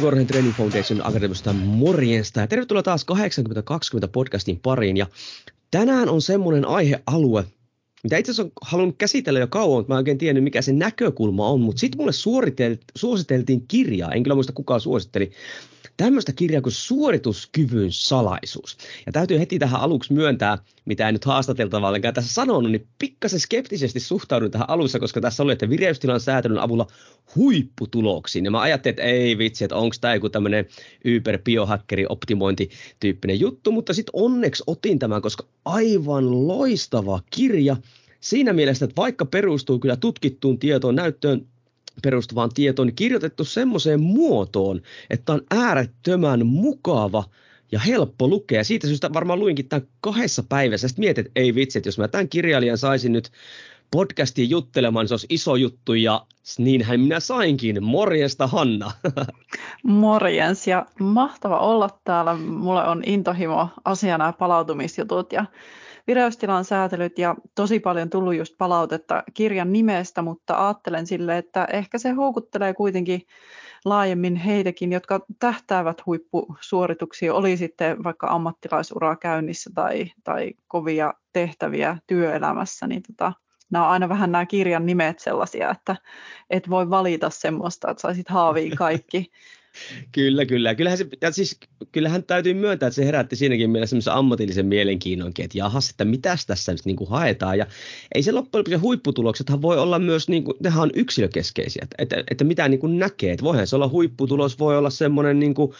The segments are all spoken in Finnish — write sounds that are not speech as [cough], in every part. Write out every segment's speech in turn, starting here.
Korhonen Training Foundation Akademista morjesta. Ja tervetuloa taas 8020 podcastin pariin. Ja tänään on semmoinen aihealue, mitä itse asiassa on halunnut käsitellä jo kauan, mutta mä en oikein tiennyt mikä se näkökulma on, mutta sitten mulle suositeltiin kirjaa, en kyllä muista kukaan suositteli, tämmöistä kirjaa kuin suorituskyvyn salaisuus. Ja täytyy heti tähän aluksi myöntää, mitä en nyt haastateltavallekaan tässä sanonut, niin pikkasen skeptisesti suhtaudun tähän alussa, koska tässä oli, että vireystilan säätelyn avulla huipputuloksiin. Ja mä ajattelin, että ei vitsi, että onko tämä joku tämmöinen Uber biohackeri optimointityyppinen juttu, mutta sitten onneksi otin tämän, koska aivan loistava kirja siinä mielessä, että vaikka perustuu kyllä tutkittuun tietoon, näyttöön, perustuvaan tietoon kirjoitettu semmoiseen muotoon, että on äärettömän mukava ja helppo lukea. Siitä syystä varmaan luinkin tämän kahdessa päivässä. Sitten mietit, että ei vitsi, että jos mä tämän kirjailijan saisin nyt podcastiin juttelemaan, niin se olisi iso juttu ja niinhän minä sainkin. Morjesta Hanna. [laughs] Morjens ja mahtava olla täällä. Mulle on intohimo asiana palautumisjutut ja vireystilan säätelyt ja tosi paljon tullut just palautetta kirjan nimestä, mutta ajattelen sille, että ehkä se houkuttelee kuitenkin laajemmin heitäkin, jotka tähtäävät huippusuorituksia, oli sitten vaikka ammattilaisuraa käynnissä tai, tai kovia tehtäviä työelämässä, niin tota, nämä on aina vähän nämä kirjan nimet sellaisia, että et voi valita semmoista, että saisit haaviin kaikki. [laughs] Kyllä, kyllä. Kyllähän, se, ja siis, kyllähän täytyy myöntää, että se herätti siinäkin mielessä semmoisen ammatillisen mielenkiinnonkin, että jahas, että mitäs tässä nyt niin kuin haetaan. Ja ei se loppujen lopuksi huipputuloksethan voi olla myös, niin kuin, nehän on yksilökeskeisiä, että, että, mitä niin kuin näkee. Että voihan se olla huipputulos, voi olla semmoinen niin kuin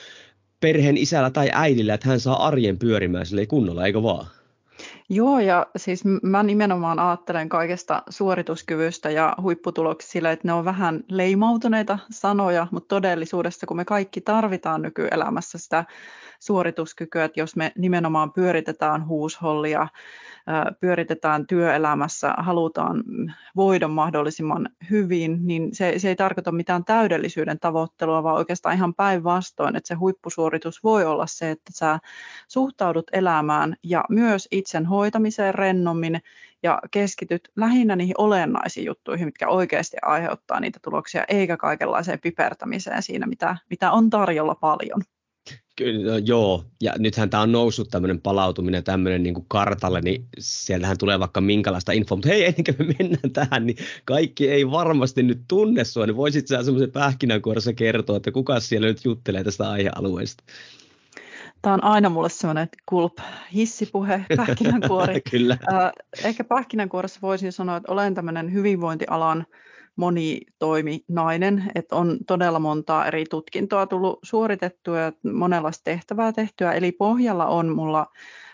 perheen isällä tai äidillä, että hän saa arjen pyörimään sille kunnolla, eikö vaan? Joo, ja siis mä nimenomaan ajattelen kaikesta suorituskyvystä ja huipputuloksista että ne on vähän leimautuneita sanoja, mutta todellisuudessa, kun me kaikki tarvitaan nykyelämässä sitä suorituskykyä, että jos me nimenomaan pyöritetään huushollia, pyöritetään työelämässä, halutaan voida mahdollisimman hyvin, niin se, se ei tarkoita mitään täydellisyyden tavoittelua, vaan oikeastaan ihan päinvastoin, että se huippusuoritus voi olla se, että sä suhtaudut elämään ja myös itsen hoitamiseen rennommin ja keskityt lähinnä niihin olennaisiin juttuihin, mitkä oikeasti aiheuttaa niitä tuloksia, eikä kaikenlaiseen pipertämiseen siinä, mitä, mitä on tarjolla paljon. Kyllä, no, joo, ja nythän tämä on noussut tämmöinen palautuminen tämmöinen niin kartalle, niin siellähän tulee vaikka minkälaista infoa, mutta hei, ennen kuin me mennään tähän, niin kaikki ei varmasti nyt tunne sua, niin voisit sä semmoisen pähkinänkuoressa kertoa, että kuka siellä nyt juttelee tästä aihealueesta? Tämä on aina mulle semmoinen kulp, hissipuhe, [laughs] pähkinänkuori. Kyllä. ehkä pähkinänkuoressa voisin sanoa, että olen tämmöinen hyvinvointialan monitoiminainen, että on todella montaa eri tutkintoa tullut suoritettua ja monenlaista tehtävää tehtyä. Eli pohjalla on mulla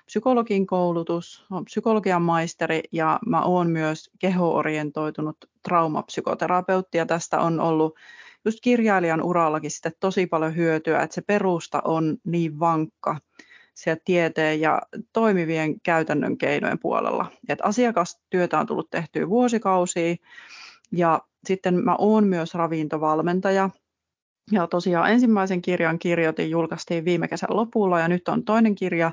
psykologin koulutus, on psykologian maisteri ja mä oon myös kehoorientoitunut traumapsykoterapeutti ja tästä on ollut just kirjailijan urallakin sitten tosi paljon hyötyä, että se perusta on niin vankka siellä tieteen ja toimivien käytännön keinojen puolella. Et asiakastyötä on tullut tehtyä vuosikausia ja sitten mä oon myös ravintovalmentaja. Ja tosiaan ensimmäisen kirjan kirjoitin, julkaistiin viime kesän lopulla ja nyt on toinen kirja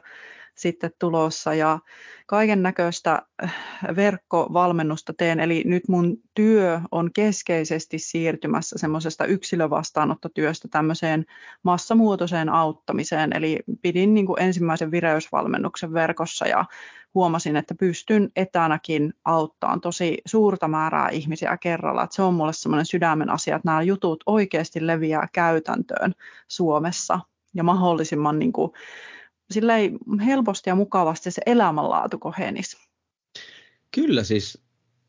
sitten tulossa ja kaiken näköistä äh, verkkovalmennusta teen. Eli nyt mun työ on keskeisesti siirtymässä semmoisesta yksilövastaanottotyöstä tämmöiseen massamuotoiseen auttamiseen. Eli pidin niin kuin ensimmäisen vireysvalmennuksen verkossa ja huomasin, että pystyn etänäkin auttamaan tosi suurta määrää ihmisiä kerralla. Että se on mulle semmoinen sydämen asia, että nämä jutut oikeasti leviää käytäntöön Suomessa ja mahdollisimman niin kuin, helposti ja mukavasti se elämänlaatu kohenisi. Kyllä siis,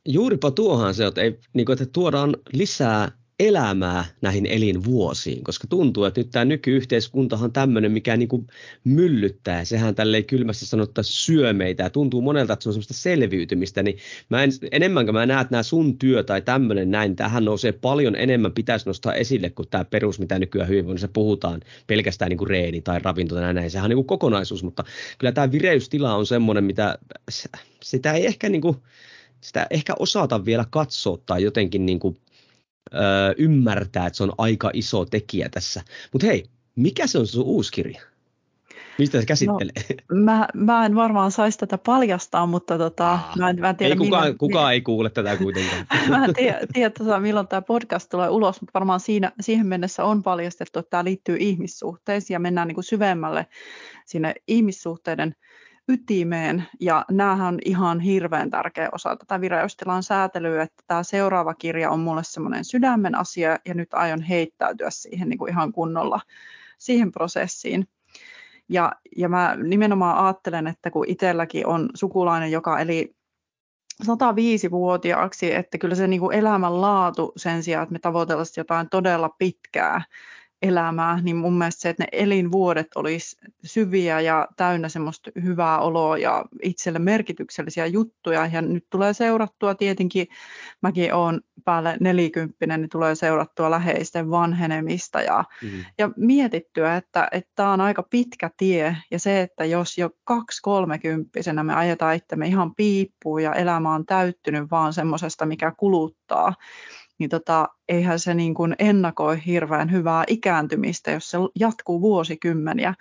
juuripa tuohan se, että, ei, niin kuin, että tuodaan lisää elämää näihin elinvuosiin, koska tuntuu, että nyt tämä nykyyhteiskuntahan on tämmöinen, mikä niin kuin myllyttää. Sehän tälleen kylmästi sanottaisi syö meitä ja tuntuu monelta, että se on semmoista selviytymistä. Niin mä en, enemmän kuin mä näen, että nämä sun työ tai tämmöinen näin, tähän nousee paljon enemmän, pitäisi nostaa esille kuin tämä perus, mitä nykyään hyvinvoinnissa puhutaan, pelkästään niin kuin reeni tai ravinto tai näin. Sehän on niin kuin kokonaisuus, mutta kyllä tämä vireystila on semmoinen, mitä sitä ei ehkä niin kuin, sitä ehkä osata vielä katsoa tai jotenkin niin kuin öö, ymmärtää, että se on aika iso tekijä tässä. Mutta hei, mikä se on sun uusi kirja? Mistä se käsittelee? No, mä, mä en varmaan saisi tätä paljastaa, mutta tota, mä, en, mä en tiedä, ei kukaan, milloin, kukaan ei kuule tätä kuitenkaan. [laughs] mä en tiedä, tiedä tota, milloin tämä podcast tulee ulos, mutta varmaan siinä, siihen mennessä on paljastettu, että tämä liittyy ihmissuhteisiin ja mennään niin kuin syvemmälle sinne ihmissuhteiden ytimeen ja näähän on ihan hirveän tärkeä osa tätä vireystilan säätelyä, että tämä seuraava kirja on mulle semmoinen sydämen asia ja nyt aion heittäytyä siihen niin kuin ihan kunnolla siihen prosessiin. Ja, ja mä nimenomaan ajattelen, että kun itselläkin on sukulainen, joka eli 105-vuotiaaksi, että kyllä se niin kuin elämänlaatu sen sijaan, että me tavoitellaan jotain todella pitkää, elämää, niin mun mielestä se, että ne elinvuodet olisi syviä ja täynnä semmoista hyvää oloa ja itselle merkityksellisiä juttuja. Ja nyt tulee seurattua tietenkin, mäkin olen päälle nelikymppinen, niin tulee seurattua läheisten vanhenemista ja, mm. ja mietittyä, että tämä on aika pitkä tie. Ja se, että jos jo kaksi kolmekymppisenä me ajetaan itsemme ihan piippuun ja elämä on täyttynyt vaan semmoisesta, mikä kuluttaa, niin tota, eihän se niin kuin ennakoi hirveän hyvää ikääntymistä, jos se jatkuu vuosikymmeniä.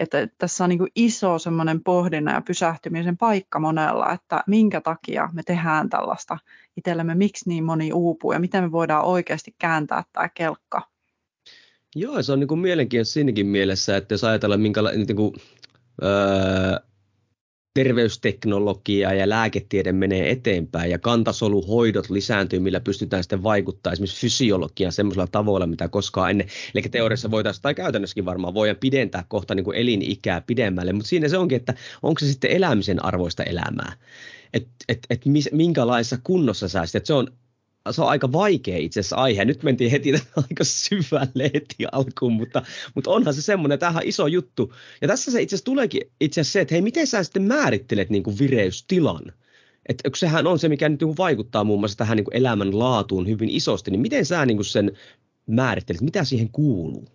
Että tässä on niin kuin iso semmoinen pohdinnan ja pysähtymisen paikka monella, että minkä takia me tehdään tällaista itsellemme, miksi niin moni uupuu ja miten me voidaan oikeasti kääntää tämä kelkka. Joo, se on niin kuin mielenkiintoista siinäkin mielessä, että jos ajatellaan minkälainen niin kuin, öö, terveysteknologia ja lääketiede menee eteenpäin ja kantasoluhoidot lisääntyy, millä pystytään sitten vaikuttamaan esimerkiksi fysiologiaan semmoisella tavoilla, mitä koskaan ennen. Eli teoriassa voitaisiin, tai käytännössäkin varmaan voidaan pidentää kohta niin kuin elinikää pidemmälle, mutta siinä se onkin, että onko se sitten elämisen arvoista elämää. Että et, et minkälaisessa kunnossa sä sitten, se on se on aika vaikea itse asiassa aihe. Nyt mentiin heti [laughs] aika syvälle heti alkuun, mutta, mutta onhan se semmoinen, tämähän on iso juttu. Ja tässä se itse asiassa tuleekin itse asiassa se, että hei, miten sä sitten määrittelet niin kuin vireystilan? Että sehän on se, mikä nyt niin vaikuttaa muun muassa tähän niin kuin elämän laatuun hyvin isosti, niin miten sä niin kuin sen määrittelet, mitä siihen kuuluu?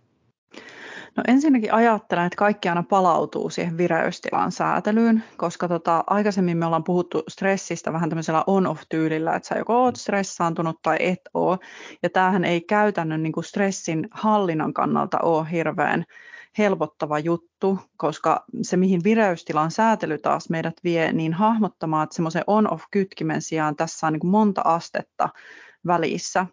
No ensinnäkin ajattelen, että kaikki aina palautuu siihen vireystilan säätelyyn, koska tota, aikaisemmin me ollaan puhuttu stressistä vähän tämmöisellä on-off-tyylillä, että sä joko oot stressaantunut tai et oo. Ja tämähän ei käytännön niin kuin stressin hallinnan kannalta ole hirveän helpottava juttu, koska se, mihin vireystilan säätely taas meidät vie, niin hahmottamaan, että semmoisen on-off-kytkimen sijaan tässä on niin monta astetta, välissä,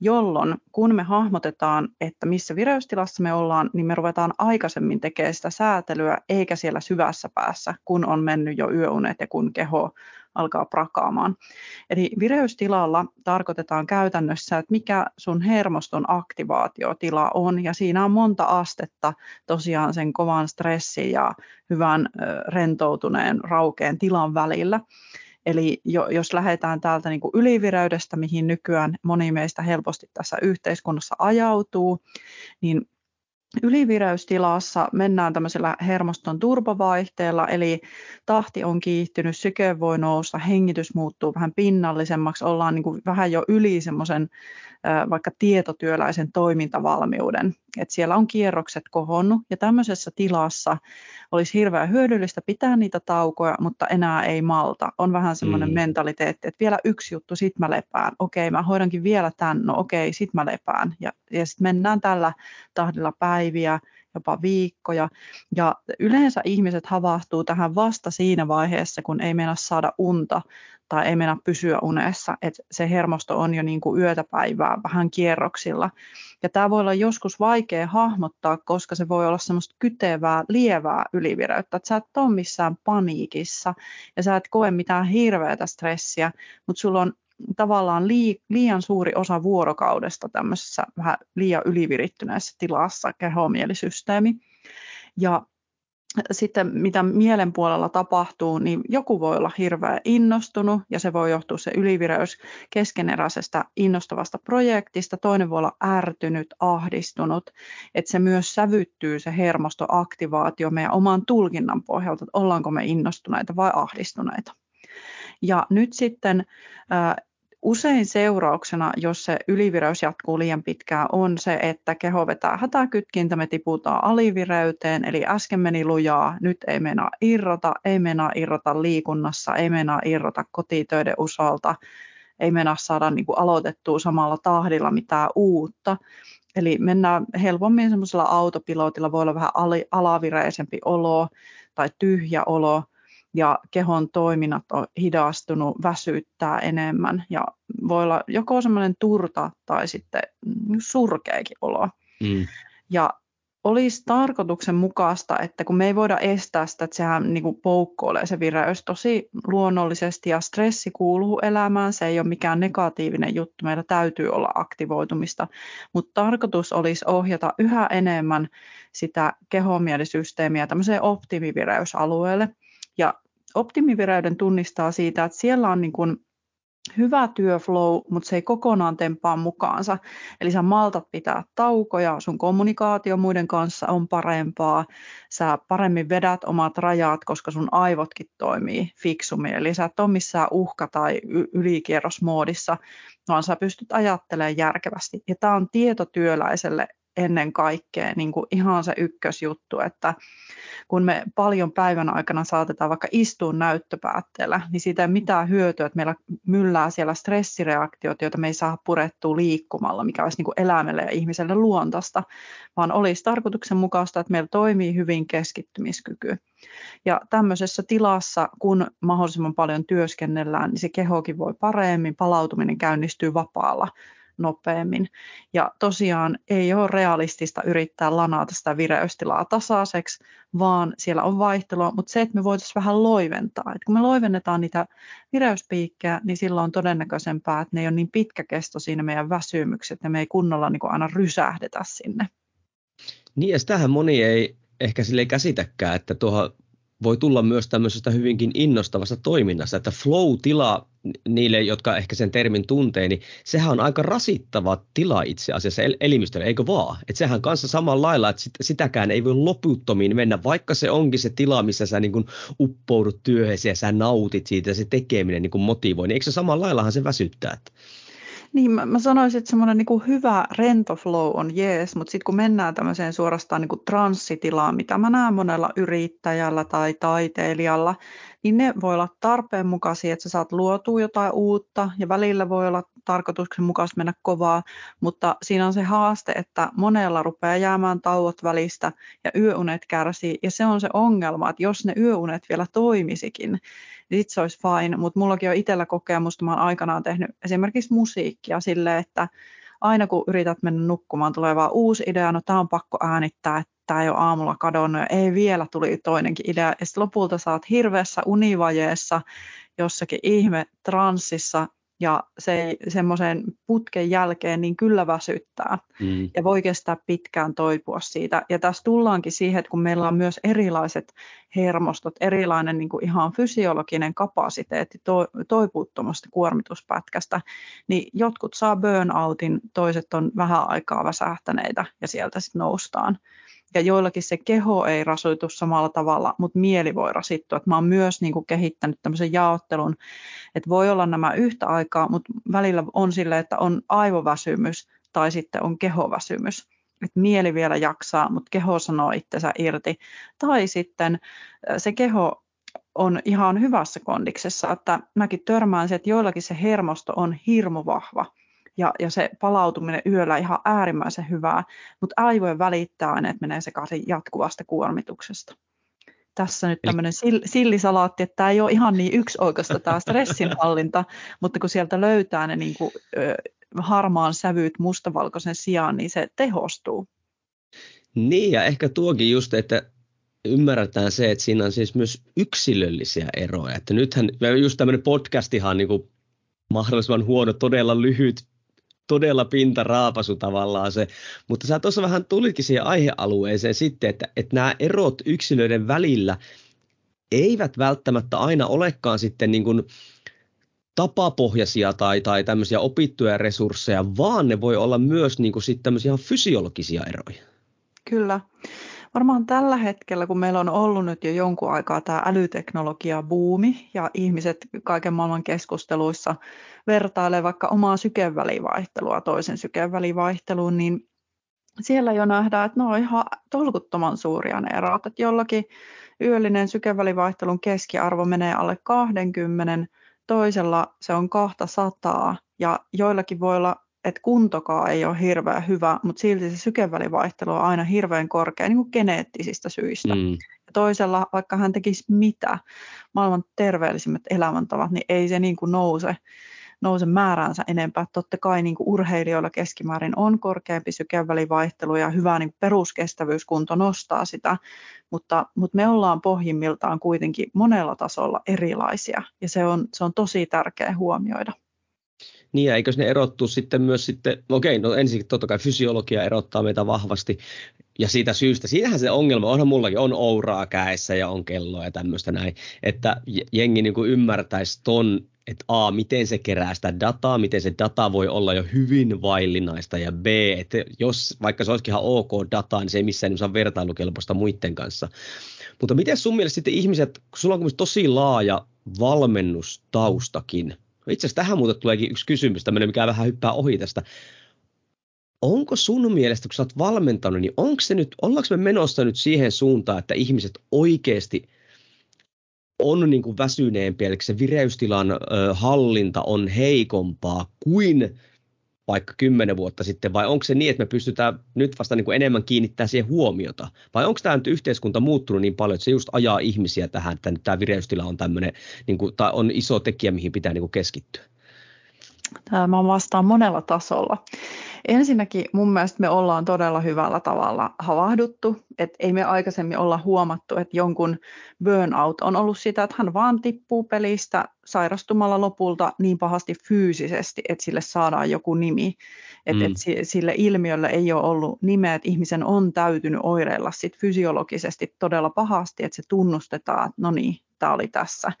jolloin kun me hahmotetaan, että missä vireystilassa me ollaan, niin me ruvetaan aikaisemmin tekemään sitä säätelyä, eikä siellä syvässä päässä, kun on mennyt jo yöunet ja kun keho alkaa prakaamaan. Eli vireystilalla tarkoitetaan käytännössä, että mikä sun hermoston aktivaatiotila on, ja siinä on monta astetta tosiaan sen kovan stressin ja hyvän rentoutuneen raukeen tilan välillä. Eli jo, jos lähdetään täältä niin kuin ylivireydestä, mihin nykyään moni meistä helposti tässä yhteiskunnassa ajautuu, niin Ylivireystilassa mennään tämmöisellä hermoston turbovaihteella, eli tahti on kiihtynyt, syke voi nousta, hengitys muuttuu vähän pinnallisemmaksi, ollaan niin kuin vähän jo yli semmoisen vaikka tietotyöläisen toimintavalmiuden. Et siellä on kierrokset kohonnut ja tämmöisessä tilassa olisi hirveän hyödyllistä pitää niitä taukoja, mutta enää ei malta. On vähän semmoinen mm. mentaliteetti, että vielä yksi juttu, sit mä lepään. Okei, mä hoidankin vielä tämän, no okei, sit mä lepään. Ja, ja sitten mennään tällä tahdilla päiviä, jopa viikkoja. Ja yleensä ihmiset havahtuu tähän vasta siinä vaiheessa, kun ei mennä saada unta tai ei mennä pysyä unessa, että se hermosto on jo niin kuin yötä päivää vähän kierroksilla. Ja tämä voi olla joskus vaikea hahmottaa, koska se voi olla semmoista kytevää, lievää ylivireyttä, että sä et ole missään paniikissa ja sä et koe mitään hirveätä stressiä, mutta sulla on tavallaan liian suuri osa vuorokaudesta tämmöisessä vähän liian ylivirittyneessä tilassa kehomielisysteemi. Ja sitten mitä mielen puolella tapahtuu, niin joku voi olla hirveän innostunut ja se voi johtua se ylivireys keskeneräisestä innostavasta projektista, toinen voi olla ärtynyt, ahdistunut, että se myös sävyttyy se hermostoaktivaatio meidän oman tulkinnan pohjalta, että ollaanko me innostuneita vai ahdistuneita. Ja nyt sitten Usein seurauksena, jos se ylivireys jatkuu liian pitkään, on se, että keho vetää hätäkytkintä, me tiputaan alivireyteen, eli äsken meni lujaa, nyt ei meinaa irrota, ei meinaa irrota liikunnassa, ei meinaa irrota kotitöiden osalta, ei meinaa saada niin kuin aloitettua samalla tahdilla mitään uutta. Eli mennään helpommin semmoisella autopilotilla, voi olla vähän alavireisempi olo tai tyhjä olo, ja kehon toiminnat on hidastunut, väsyttää enemmän ja voi olla joko semmoinen turta tai sitten surkeakin olo. Mm. Ja olisi tarkoituksenmukaista, että kun me ei voida estää sitä, että sehän niin kuin poukkoilee se vireys tosi luonnollisesti ja stressi kuuluu elämään, se ei ole mikään negatiivinen juttu, meillä täytyy olla aktivoitumista, mutta tarkoitus olisi ohjata yhä enemmän sitä kehomielisyysteemiä tämmöiseen optimivireysalueelle, ja optimivireyden tunnistaa siitä, että siellä on niin kuin hyvä työflow, mutta se ei kokonaan tempaa mukaansa. Eli sä maltat pitää taukoja, sun kommunikaatio muiden kanssa on parempaa, sä paremmin vedät omat rajat, koska sun aivotkin toimii fiksummin. Eli sä et ole missään uhka- tai ylikierrosmoodissa, vaan sä pystyt ajattelemaan järkevästi. Ja tämä on tietotyöläiselle ennen kaikkea niin kuin ihan se ykkösjuttu, että kun me paljon päivän aikana saatetaan vaikka istua näyttöpäätteellä, niin siitä ei mitään hyötyä, että meillä myllää siellä stressireaktiot, joita me ei saa purettua liikkumalla, mikä olisi niin kuin eläimelle ja ihmiselle luontaista, vaan olisi tarkoituksenmukaista, että meillä toimii hyvin keskittymiskyky. Ja tämmöisessä tilassa, kun mahdollisimman paljon työskennellään, niin se kehokin voi paremmin, palautuminen käynnistyy vapaalla nopeammin. Ja tosiaan ei ole realistista yrittää lanata sitä vireystilaa tasaiseksi, vaan siellä on vaihtelua, mutta se, että me voitaisiin vähän loiventaa. Että kun me loivennetaan niitä vireyspiikkejä, niin silloin on todennäköisempää, että ne ei ole niin pitkäkesto siinä meidän väsymykset, ja me ei kunnolla niin kuin aina rysähdetä sinne. Niin, ja sitähän moni ei ehkä sille käsitäkään, että tuohon voi tulla myös tämmöisestä hyvinkin innostavasta toiminnasta, että flow-tila niille, jotka ehkä sen termin tuntee, niin sehän on aika rasittava tila itse asiassa elimistölle, eikö vaan? Että sehän kanssa samalla lailla, että sit, sitäkään ei voi loputtomiin mennä, vaikka se onkin se tila, missä sä niin uppoudut työhön ja sä nautit siitä se tekeminen niin motivoi, niin eikö se samalla laillahan se väsyttää? Että niin, mä, mä sanoisin, että semmoinen niin hyvä rento flow on jees, mutta sitten kun mennään tämmöiseen suorastaan niin kuin transsitilaan, mitä mä näen monella yrittäjällä tai taiteilijalla, niin ne voi olla tarpeenmukaisia, että sä saat luotua jotain uutta ja välillä voi olla tarkoituksenmukaista mennä kovaa, mutta siinä on se haaste, että monella rupeaa jäämään tauot välistä ja yöunet kärsii ja se on se ongelma, että jos ne yöunet vielä toimisikin, niin sitten se olisi fine, mutta mullakin on itsellä kokemusta, mä oon aikanaan tehnyt esimerkiksi musiikkia silleen, että aina kun yrität mennä nukkumaan, tulee vaan uusi idea, no tämä on pakko äänittää, että tämä ei ole aamulla kadonnut, ja ei vielä tuli toinenkin idea, ja sitten lopulta saat hirveässä univajeessa jossakin ihme transsissa, ja se semmoisen putken jälkeen niin kyllä väsyttää mm. ja voi kestää pitkään toipua siitä. Ja tässä tullaankin siihen, että kun meillä on myös erilaiset hermostot, erilainen niin kuin ihan fysiologinen kapasiteetti to, toiputtomasta kuormituspätkästä, niin jotkut saa burnoutin, toiset on vähän aikaa väsähtäneitä ja sieltä sitten noustaan ja joillakin se keho ei rasuitu samalla tavalla, mutta mieli voi rasittua. Et mä oon myös niin kuin kehittänyt tämmöisen jaottelun, että voi olla nämä yhtä aikaa, mutta välillä on sille, että on aivoväsymys tai sitten on kehoväsymys. Että mieli vielä jaksaa, mutta keho sanoo itsensä irti. Tai sitten se keho on ihan hyvässä kondiksessa, että mäkin törmään se, että joillakin se hermosto on hirmu vahva ja, ja se palautuminen yöllä ihan äärimmäisen hyvää, mutta aivojen välittää aina, että menee sekaisin jatkuvasta kuormituksesta. Tässä nyt tämmöinen sillisalaatti, että tämä ei ole ihan niin yksioikoista tämä stressinhallinta, [laughs] mutta kun sieltä löytää ne niin kuin, ö, harmaan sävyt mustavalkoisen sijaan, niin se tehostuu. Niin, ja ehkä tuokin just, että ymmärretään se, että siinä on siis myös yksilöllisiä eroja. Että nythän just tämmöinen podcastihan on niin kuin mahdollisimman huono, todella lyhyt todella pintaraapasu tavallaan se. Mutta sä tuossa vähän tulikin siihen aihealueeseen sitten, että, että nämä erot yksilöiden välillä eivät välttämättä aina olekaan sitten niin kuin tapapohjaisia tai, tai tämmöisiä opittuja resursseja, vaan ne voi olla myös niin kuin sitten tämmöisiä fysiologisia eroja. Kyllä. Varmaan tällä hetkellä, kun meillä on ollut nyt jo jonkun aikaa tämä älyteknologia buumi ja ihmiset kaiken maailman keskusteluissa vertailee vaikka omaa sykevälivaihtelua toisen sykevälivaihteluun, niin siellä jo nähdään, että ne on ihan tolkuttoman suuria ne erot, että jollakin yöllinen sykevälivaihtelun keskiarvo menee alle 20, toisella se on 200 ja joillakin voi olla että kuntokaan ei ole hirveän hyvä, mutta silti se sykevälivaihtelu on aina hirveän korkea niin kuin geneettisistä syistä. Mm. Ja toisella, vaikka hän tekisi mitä, maailman terveellisimmät elämäntavat, niin ei se niin kuin nouse, nouse määränsä enempää. Totta kai niin kuin urheilijoilla keskimäärin on korkeampi sykevälivaihtelu ja hyvä niin kuin peruskestävyyskunto nostaa sitä, mutta, mutta me ollaan pohjimmiltaan kuitenkin monella tasolla erilaisia ja se on, se on tosi tärkeä huomioida. Niin ja eikös ne erottu sitten myös sitten, no okei, no ensin totta kai fysiologia erottaa meitä vahvasti ja siitä syystä, siinähän se ongelma, onhan mullakin, on ouraa käessä ja on kelloa ja tämmöistä näin, että jengi niin ymmärtäisi ton, että A, miten se kerää sitä dataa, miten se data voi olla jo hyvin vaillinaista ja B, että jos vaikka se olisikin ihan ok dataa, niin se ei missään nimessä ole vertailukelpoista muiden kanssa. Mutta miten sun mielestä sitten ihmiset, kun sulla on tosi laaja valmennustaustakin, itse asiassa tähän muuten tuleekin yksi kysymys, tämmöinen, mikä vähän hyppää ohi tästä. Onko sun mielestä, kun sä oot valmentanut, niin onko se nyt, ollaanko me menossa nyt siihen suuntaan, että ihmiset oikeasti on niin kuin väsyneempiä, eli se vireystilan ö, hallinta on heikompaa kuin vaikka kymmenen vuotta sitten, vai onko se niin, että me pystytään nyt vasta niin kuin enemmän kiinnittää siihen huomiota? Vai onko tämä nyt yhteiskunta muuttunut niin paljon, että se just ajaa ihmisiä tähän, että nyt tämä vireystila on tämmöinen, niin kuin, tai on iso tekijä, mihin pitää niin kuin keskittyä? Mä vastaan monella tasolla. Ensinnäkin mun mielestä me ollaan todella hyvällä tavalla havahduttu, että ei me aikaisemmin olla huomattu, että jonkun burnout on ollut sitä, että hän vaan tippuu pelistä sairastumalla lopulta niin pahasti fyysisesti, että sille saadaan joku nimi. Että mm. et sille ilmiölle ei ole ollut nimeä, että ihmisen on täytynyt oireilla sit fysiologisesti todella pahasti, että se tunnustetaan, että no niin, tämä oli tässä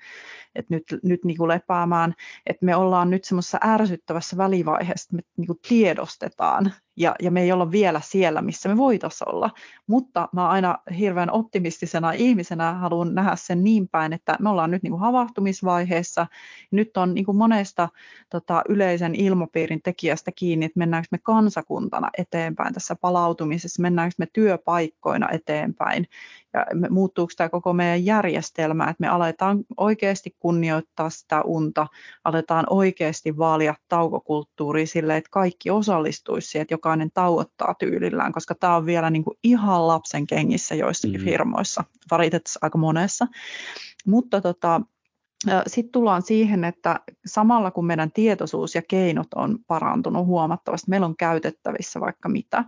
että nyt, nyt niin kuin lepäämään, että me ollaan nyt semmoisessa ärsyttävässä välivaiheessa, että me niin kuin tiedostetaan ja, ja me ei olla vielä siellä, missä me voitaisiin olla. Mutta mä aina hirveän optimistisena ihmisenä haluan nähdä sen niin päin, että me ollaan nyt niin kuin havahtumisvaiheessa. Nyt on niin kuin monesta tota, yleisen ilmapiirin tekijästä kiinni, että mennäänkö me kansakuntana eteenpäin tässä palautumisessa, mennäänkö me työpaikkoina eteenpäin ja muuttuuko tämä koko meidän järjestelmä, että me aletaan oikeasti kunnioittaa sitä unta, aletaan oikeasti vaalia taukokulttuuria sille, että kaikki osallistuisi siihen, että jokainen tauottaa tyylillään, koska tämä on vielä niin kuin ihan lapsen kengissä joissakin mm. firmoissa, valitettavasti aika monessa. Mutta tota, sitten tullaan siihen, että samalla kun meidän tietoisuus ja keinot on parantunut huomattavasti, meillä on käytettävissä vaikka mitä,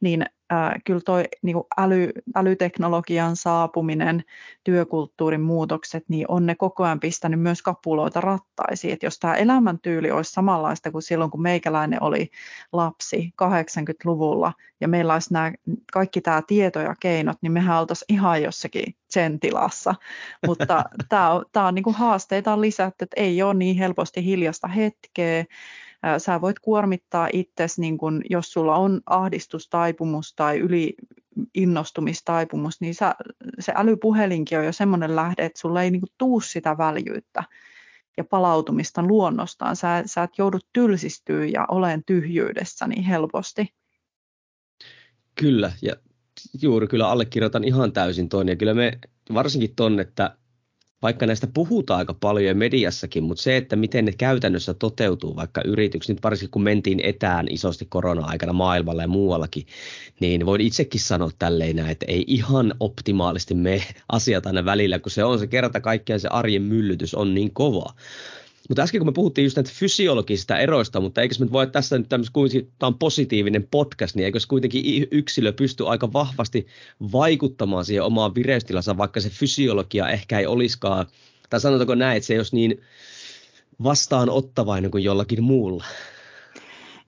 niin äh, kyllä toi niin äly, älyteknologian saapuminen, työkulttuurin muutokset, niin on ne koko ajan pistänyt myös kapuloita rattaisiin. Et jos tämä elämäntyyli olisi samanlaista kuin silloin, kun meikäläinen oli lapsi 80-luvulla, ja meillä olisi nämä, kaikki tämä tieto ja keinot, niin mehän oltaisiin ihan jossakin sen tilassa. Mutta [laughs] tämä on, tää on niin haasteita on lisätty, että ei ole niin helposti hiljasta hetkeä, sä voit kuormittaa itsesi, niin kun, jos sulla on ahdistustaipumus tai yli innostumistaipumus, niin sä, se älypuhelinkin on jo semmoinen lähde, että sulla ei niin kuin, tuu sitä väljyyttä ja palautumista luonnostaan. Sä, sä et joudu tylsistyä ja olen tyhjyydessä niin helposti. Kyllä, ja juuri kyllä allekirjoitan ihan täysin ton. Ja kyllä me varsinkin ton, että vaikka näistä puhutaan aika paljon mediassakin, mutta se, että miten ne käytännössä toteutuu, vaikka yritykset, nyt varsinkin kun mentiin etään isosti korona-aikana maailmalla ja muuallakin, niin voin itsekin sanoa tälleen että ei ihan optimaalisesti me asiat aina välillä, kun se on se kerta kaikkiaan se arjen myllytys on niin kova. Mutta äsken kun me puhuttiin just näitä fysiologisista eroista, mutta eikö me voi tässä nyt tämmöistä, kun tämä on positiivinen podcast, niin eikö kuitenkin yksilö pysty aika vahvasti vaikuttamaan siihen omaan vireystilansa, vaikka se fysiologia ehkä ei olisikaan, tai sanotaanko näin, että se ei olisi niin vastaanottavainen kuin jollakin muulla.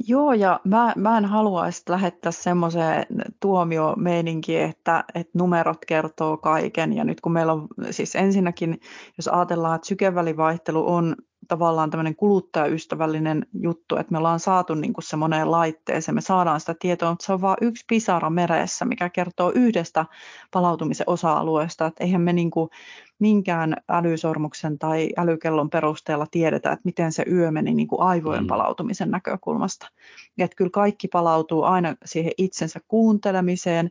Joo, ja mä, mä en haluaisi lähettää semmoiseen tuomiomeininkiin, että, että numerot kertoo kaiken. Ja nyt kun meillä on, siis ensinnäkin, jos ajatellaan, että sykevälivaihtelu on tavallaan tämmöinen kuluttajaystävällinen juttu, että me ollaan saatu niin kuin se moneen laitteeseen, me saadaan sitä tietoa, mutta se on vain yksi pisara meressä, mikä kertoo yhdestä palautumisen osa-alueesta, että eihän me niin kuin minkään älysormuksen tai älykellon perusteella tiedetä, että miten se yö meni niin kuin aivojen mm. palautumisen näkökulmasta. Että kyllä kaikki palautuu aina siihen itsensä kuuntelemiseen,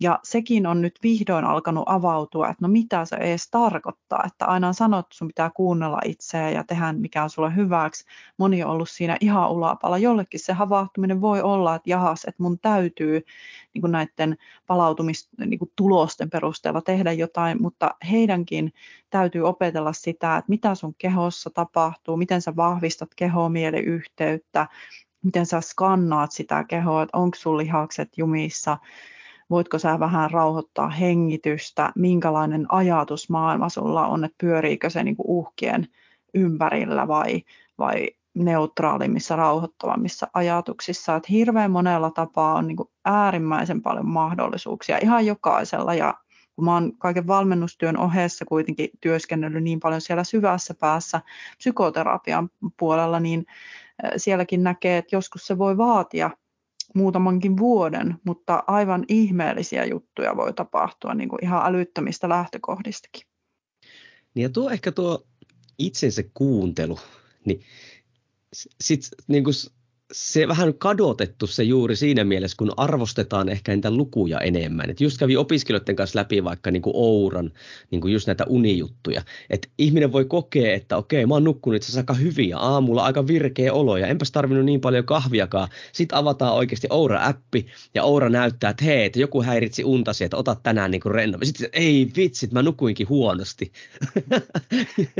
ja sekin on nyt vihdoin alkanut avautua, että no mitä se edes tarkoittaa, että aina on sanottu, että sun pitää kuunnella itseä ja tehdä mikä on sulle hyväksi. Moni on ollut siinä ihan ulapalla. Jollekin se havahtuminen voi olla, että jahas, että mun täytyy niin kuin näiden palautumistulosten niin perusteella tehdä jotain, mutta heidänkin täytyy opetella sitä, että mitä sun kehossa tapahtuu, miten sä vahvistat keho-mieliyhteyttä, miten sä skannaat sitä kehoa, että onko sun lihakset jumissa, voitko sä vähän rauhoittaa hengitystä, minkälainen ajatusmaailma sulla on, että pyöriikö se niin kuin uhkien ympärillä vai, vai neutraalimmissa, rauhoittavammissa ajatuksissa. Että hirveän monella tapaa on niin äärimmäisen paljon mahdollisuuksia ihan jokaisella ja kun mä oon kaiken valmennustyön ohessa kuitenkin työskennellyt niin paljon siellä syvässä päässä psykoterapian puolella, niin sielläkin näkee, että joskus se voi vaatia muutamankin vuoden, mutta aivan ihmeellisiä juttuja voi tapahtua niin kuin ihan älyttömistä lähtökohdistakin. Niin ja tuo ehkä tuo itsensä kuuntelu, niin sit, niin kuin se vähän kadotettu se juuri siinä mielessä, kun arvostetaan ehkä niitä lukuja enemmän. Et just kävi opiskelijoiden kanssa läpi vaikka niin kuin Ouran, niin kuin just näitä unijuttuja. Että ihminen voi kokea, että okei, mä oon nukkunut itse aika hyvin ja aamulla aika virkeä olo ja enpäs tarvinnut niin paljon kahviakaan. Sitten avataan oikeasti Oura-appi ja Oura näyttää, että hei, että joku häiritsi untasi, että ota tänään niin rennommin. Sitten ei vitsit, mä nukuinkin huonosti. [laughs]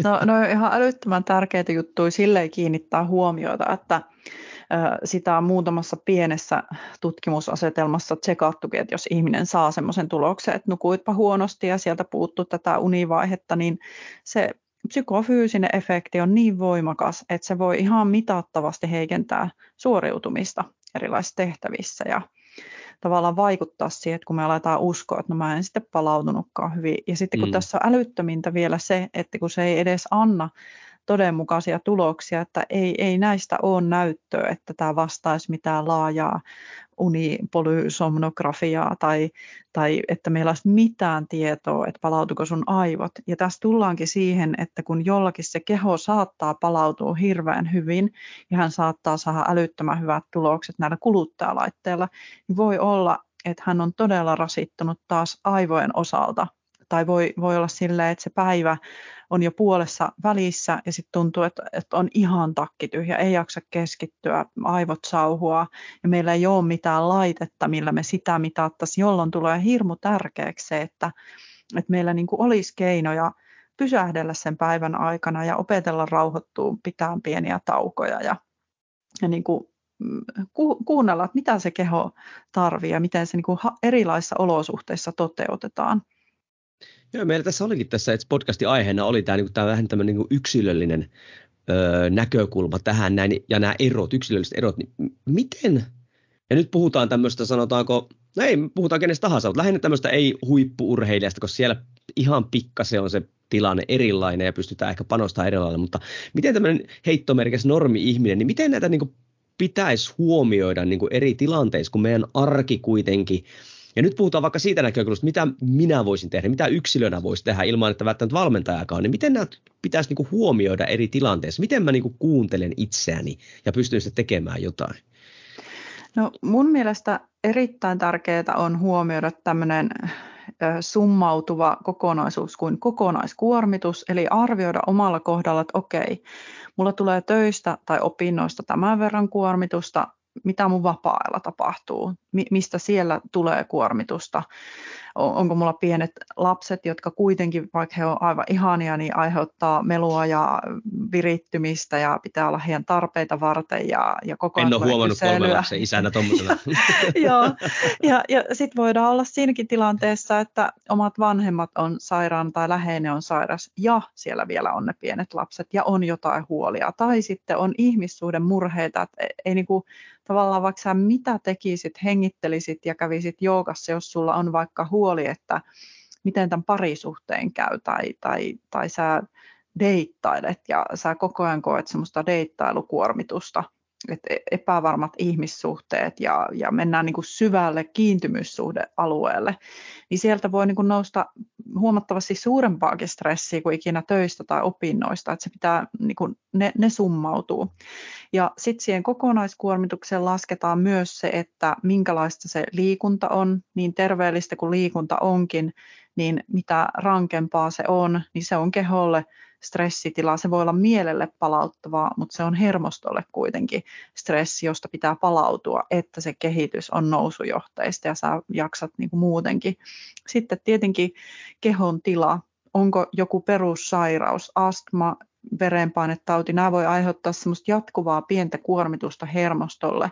No, no ihan älyttömän tärkeitä juttuja silleen kiinnittää huomiota, että sitä on muutamassa pienessä tutkimusasetelmassa tsekattukin, että jos ihminen saa semmoisen tuloksen, että nukuitpa huonosti ja sieltä puuttuu tätä univaihetta, niin se psykofyysinen efekti on niin voimakas, että se voi ihan mitattavasti heikentää suoriutumista erilaisissa tehtävissä ja tavallaan vaikuttaa siihen, että kun me aletaan uskoa, että no mä en sitten palautunutkaan hyvin. Ja sitten kun mm. tässä on älyttömintä vielä se, että kun se ei edes anna todenmukaisia tuloksia, että ei, ei näistä ole näyttöä, että tämä vastaisi mitään laajaa unipolysomnografiaa tai, tai että meillä olisi mitään tietoa, että palautuko sun aivot. Ja tässä tullaankin siihen, että kun jollakin se keho saattaa palautua hirveän hyvin ja hän saattaa saada älyttömän hyvät tulokset näillä kuluttajalaitteilla, niin voi olla, että hän on todella rasittunut taas aivojen osalta tai voi, voi olla silleen, että se päivä on jo puolessa välissä ja sitten tuntuu, että, että on ihan takkityhjä, ei jaksa keskittyä, aivot sauhua ja meillä ei ole mitään laitetta, millä me sitä mitattaisiin, jolloin tulee hirmu tärkeäksi se, että, että meillä niin kuin olisi keinoja pysähdellä sen päivän aikana ja opetella rauhoittua, pitää pieniä taukoja ja, ja niin kuin mm, ku, kuunnella, että mitä se keho tarvitsee ja miten se niin kuin erilaisissa olosuhteissa toteutetaan. Joo, meillä tässä olikin tässä, että podcastin aiheena oli tämä, niin tämä vähän tämmöinen niin yksilöllinen öö, näkökulma tähän näin, ja nämä erot, yksilölliset erot, niin miten, ja nyt puhutaan tämmöistä, sanotaanko, no ei, puhutaan kenestä tahansa, mutta lähinnä tämmöistä ei huippuurheilijasta, koska siellä ihan pikkasen on se tilanne erilainen ja pystytään ehkä panostamaan erilainen, mutta miten tämmöinen heittomerkissä normi-ihminen, niin miten näitä niin kuin pitäisi huomioida niin kuin eri tilanteissa, kun meidän arki kuitenkin ja nyt puhutaan vaikka siitä näkökulmasta, mitä minä voisin tehdä, mitä yksilönä voisi tehdä ilman, että välttämättä valmentajakaan, niin miten nämä pitäisi niinku huomioida eri tilanteissa? Miten mä niinku kuuntelen itseäni ja pystyn sitten tekemään jotain? No mun mielestä erittäin tärkeää on huomioida tämmöinen summautuva kokonaisuus kuin kokonaiskuormitus, eli arvioida omalla kohdalla, että okei, mulla tulee töistä tai opinnoista tämän verran kuormitusta, mitä mun vapaa-ajalla tapahtuu, mistä siellä tulee kuormitusta. Onko mulla pienet lapset, jotka kuitenkin, vaikka he ovat aivan ihania, niin aiheuttaa melua ja virittymistä ja pitää olla heidän tarpeita varten ja, ja koko ajan En ole huomannut kolme lapsen isänä tuommoisena. [laughs] Joo, ja, ja sitten voidaan olla siinäkin tilanteessa, että omat vanhemmat on sairaan tai läheinen on sairas ja siellä vielä on ne pienet lapset ja on jotain huolia. Tai sitten on ihmissuuden murheita, että ei, ei niinku, tavallaan vaikka sä mitä tekisit, hengittelisit ja kävisit joogassa, jos sulla on vaikka huoli, että miten tämän parisuhteen käy tai, tai, tai sä deittailet ja sä koko ajan koet semmoista deittailukuormitusta – että e-, epävarmat ihmissuhteet ja, ja mennään niin kuin syvälle kiintymyssuhdealueelle, niin sieltä voi niin kuin nousta huomattavasti suurempaakin stressiä kuin ikinä töistä tai opinnoista, että se pitää, niin kuin, ne, ne summautuu. Ja sitten siihen kokonaiskuormitukseen lasketaan myös se, että minkälaista se liikunta on, niin terveellistä kuin liikunta onkin, niin mitä rankempaa se on, niin se on keholle stressitila. Se voi olla mielelle palauttavaa, mutta se on hermostolle kuitenkin stressi, josta pitää palautua, että se kehitys on nousujohteista ja sä jaksat niin kuin muutenkin. Sitten tietenkin kehon tila, onko joku perussairaus, astma, verenpainetauti, nämä voi aiheuttaa semmoista jatkuvaa pientä kuormitusta hermostolle,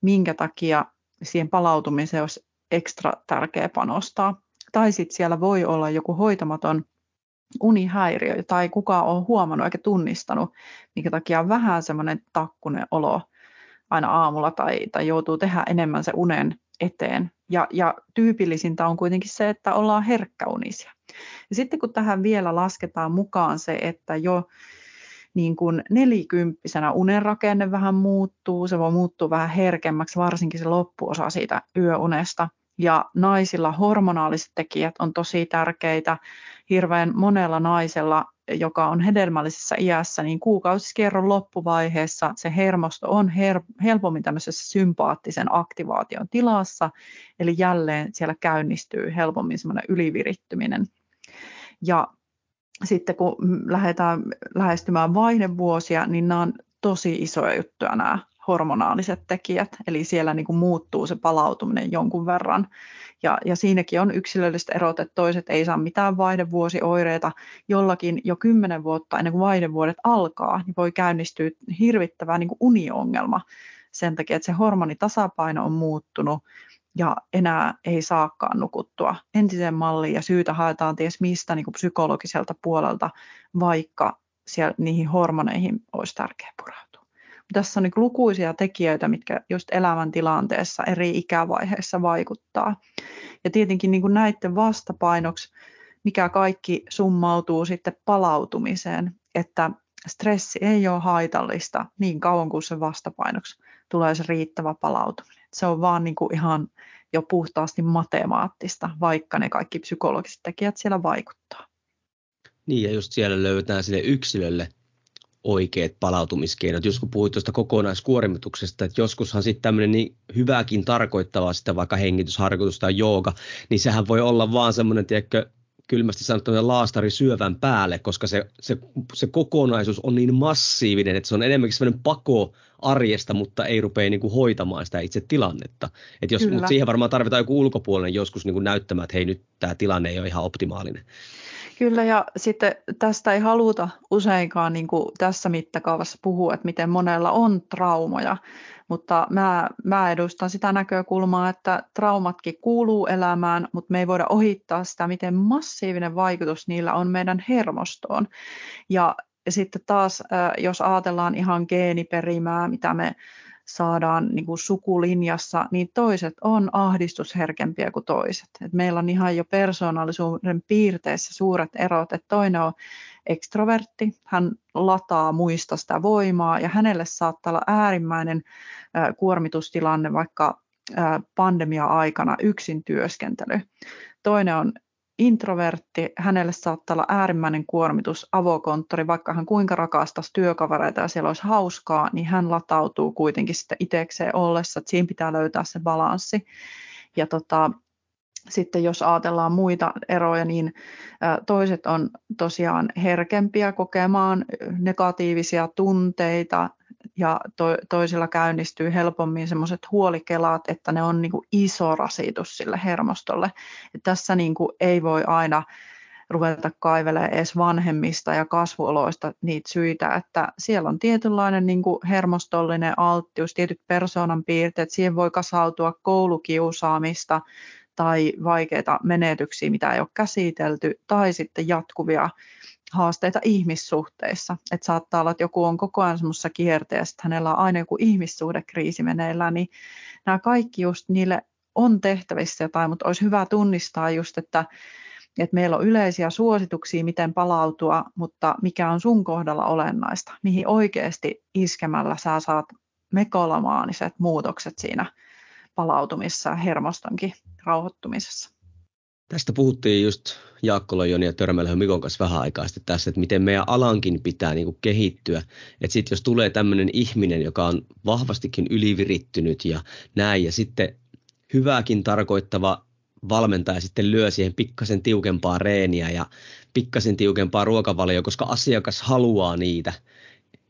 minkä takia siihen palautumiseen olisi ekstra tärkeä panostaa. Tai sitten siellä voi olla joku hoitamaton unihäiriö tai kukaan on huomannut eikä tunnistanut, minkä takia on vähän semmoinen takkunen olo aina aamulla tai, tai joutuu tehdä enemmän se unen eteen. Ja, ja tyypillisintä on kuitenkin se, että ollaan herkkäunisia. Ja sitten kun tähän vielä lasketaan mukaan se, että jo niin kuin nelikymppisenä unen rakenne vähän muuttuu, se voi muuttua vähän herkemmäksi, varsinkin se loppuosa siitä yöunesta. Ja naisilla hormonaaliset tekijät on tosi tärkeitä. Hirveän monella naisella, joka on hedelmällisessä iässä, niin kuukausiskerron loppuvaiheessa se hermosto on her- helpommin tämmöisessä sympaattisen aktivaation tilassa, eli jälleen siellä käynnistyy helpommin semmoinen ylivirittyminen. Ja sitten kun lähdetään lähestymään vaihdevuosia, niin nämä on tosi isoja juttuja nämä hormonaaliset tekijät, eli siellä niin kuin muuttuu se palautuminen jonkun verran. Ja, ja siinäkin on yksilölliset erot, että toiset ei saa mitään vaihdevuosioireita. Jollakin jo kymmenen vuotta ennen kuin vaihdevuodet alkaa, niin voi käynnistyä hirvittävä niin kuin uniongelma sen takia, että se hormonitasapaino on muuttunut ja enää ei saakaan nukuttua entiseen malliin ja syytä haetaan ties mistä niin kuin psykologiselta puolelta, vaikka siellä niihin hormoneihin olisi tärkeä pureutua tässä on niin lukuisia tekijöitä, mitkä just elämäntilanteessa eri ikävaiheissa vaikuttaa. Ja tietenkin niin kuin näiden vastapainoksi, mikä kaikki summautuu sitten palautumiseen, että stressi ei ole haitallista niin kauan kuin se vastapainoksi tulee se riittävä palautuminen. Se on vaan niin kuin ihan jo puhtaasti matemaattista, vaikka ne kaikki psykologiset tekijät siellä vaikuttaa. Niin ja just siellä löytää sille yksilölle oikeat palautumiskeinot. Just kun puhuit tuosta kokonaiskuormituksesta, että joskushan sitten tämmöinen niin hyväkin tarkoittava sitä vaikka hengitysharjoitus tai jooga, niin sehän voi olla vaan semmoinen, tiedätkö, kylmästi sanottuna laastari syövän päälle, koska se, se, se kokonaisuus on niin massiivinen, että se on enemmänkin semmoinen pako arjesta, mutta ei rupea niin kuin hoitamaan sitä itse tilannetta. Et jos, mutta siihen varmaan tarvitaan joku ulkopuolinen joskus niin kuin näyttämään, että hei nyt tämä tilanne ei ole ihan optimaalinen. Kyllä, ja sitten tästä ei haluta useinkaan niin kuin tässä mittakaavassa puhua, että miten monella on traumoja, mutta mä, mä edustan sitä näkökulmaa, että traumatkin kuuluu elämään, mutta me ei voida ohittaa sitä, miten massiivinen vaikutus niillä on meidän hermostoon. Ja sitten taas, jos ajatellaan ihan geeniperimää, mitä me saadaan niin kuin sukulinjassa, niin toiset on ahdistusherkempiä kuin toiset. Et meillä on ihan jo persoonallisuuden piirteissä suuret erot, että toinen on ekstrovertti, hän lataa muista sitä voimaa ja hänelle saattaa olla äärimmäinen kuormitustilanne vaikka pandemia-aikana yksin työskentely. Toinen on introvertti, hänelle saattaa olla äärimmäinen kuormitus avokonttori, vaikka hän kuinka rakastaisi työkavereita ja siellä olisi hauskaa, niin hän latautuu kuitenkin sitten itsekseen ollessa, että siinä pitää löytää se balanssi. Ja tota, sitten jos ajatellaan muita eroja, niin toiset on tosiaan herkempiä kokemaan negatiivisia tunteita ja to, toisilla käynnistyy helpommin semmoiset huolikelaat, että ne on niin kuin iso rasitus sille hermostolle. Et tässä niin kuin ei voi aina ruveta kaivelemaan edes vanhemmista ja kasvuoloista niitä syitä, että siellä on tietynlainen niin kuin hermostollinen alttius, tietyt persoonan piirteet, siihen voi kasautua koulukiusaamista tai vaikeita menetyksiä, mitä ei ole käsitelty, tai sitten jatkuvia haasteita ihmissuhteissa. Että saattaa olla, että joku on koko ajan semmoisessa kierteessä, että hänellä on aina joku ihmissuhdekriisi meneillään, niin nämä kaikki just niille on tehtävissä jotain, mutta olisi hyvä tunnistaa just, että, että meillä on yleisiä suosituksia, miten palautua, mutta mikä on sun kohdalla olennaista, mihin oikeasti iskemällä sä saat mekolamaaniset muutokset siinä palautumissa ja hermostonkin rauhoittumisessa. Tästä puhuttiin just Jaakko Lojoni ja Törmälähön Mikon kanssa vähän aikaa sitten tässä, että miten meidän alankin pitää niin kuin kehittyä. Että sitten jos tulee tämmöinen ihminen, joka on vahvastikin ylivirittynyt ja näin, ja sitten hyvääkin tarkoittava valmentaja sitten lyö siihen pikkasen tiukempaa reeniä ja pikkasen tiukempaa ruokavalioa, koska asiakas haluaa niitä,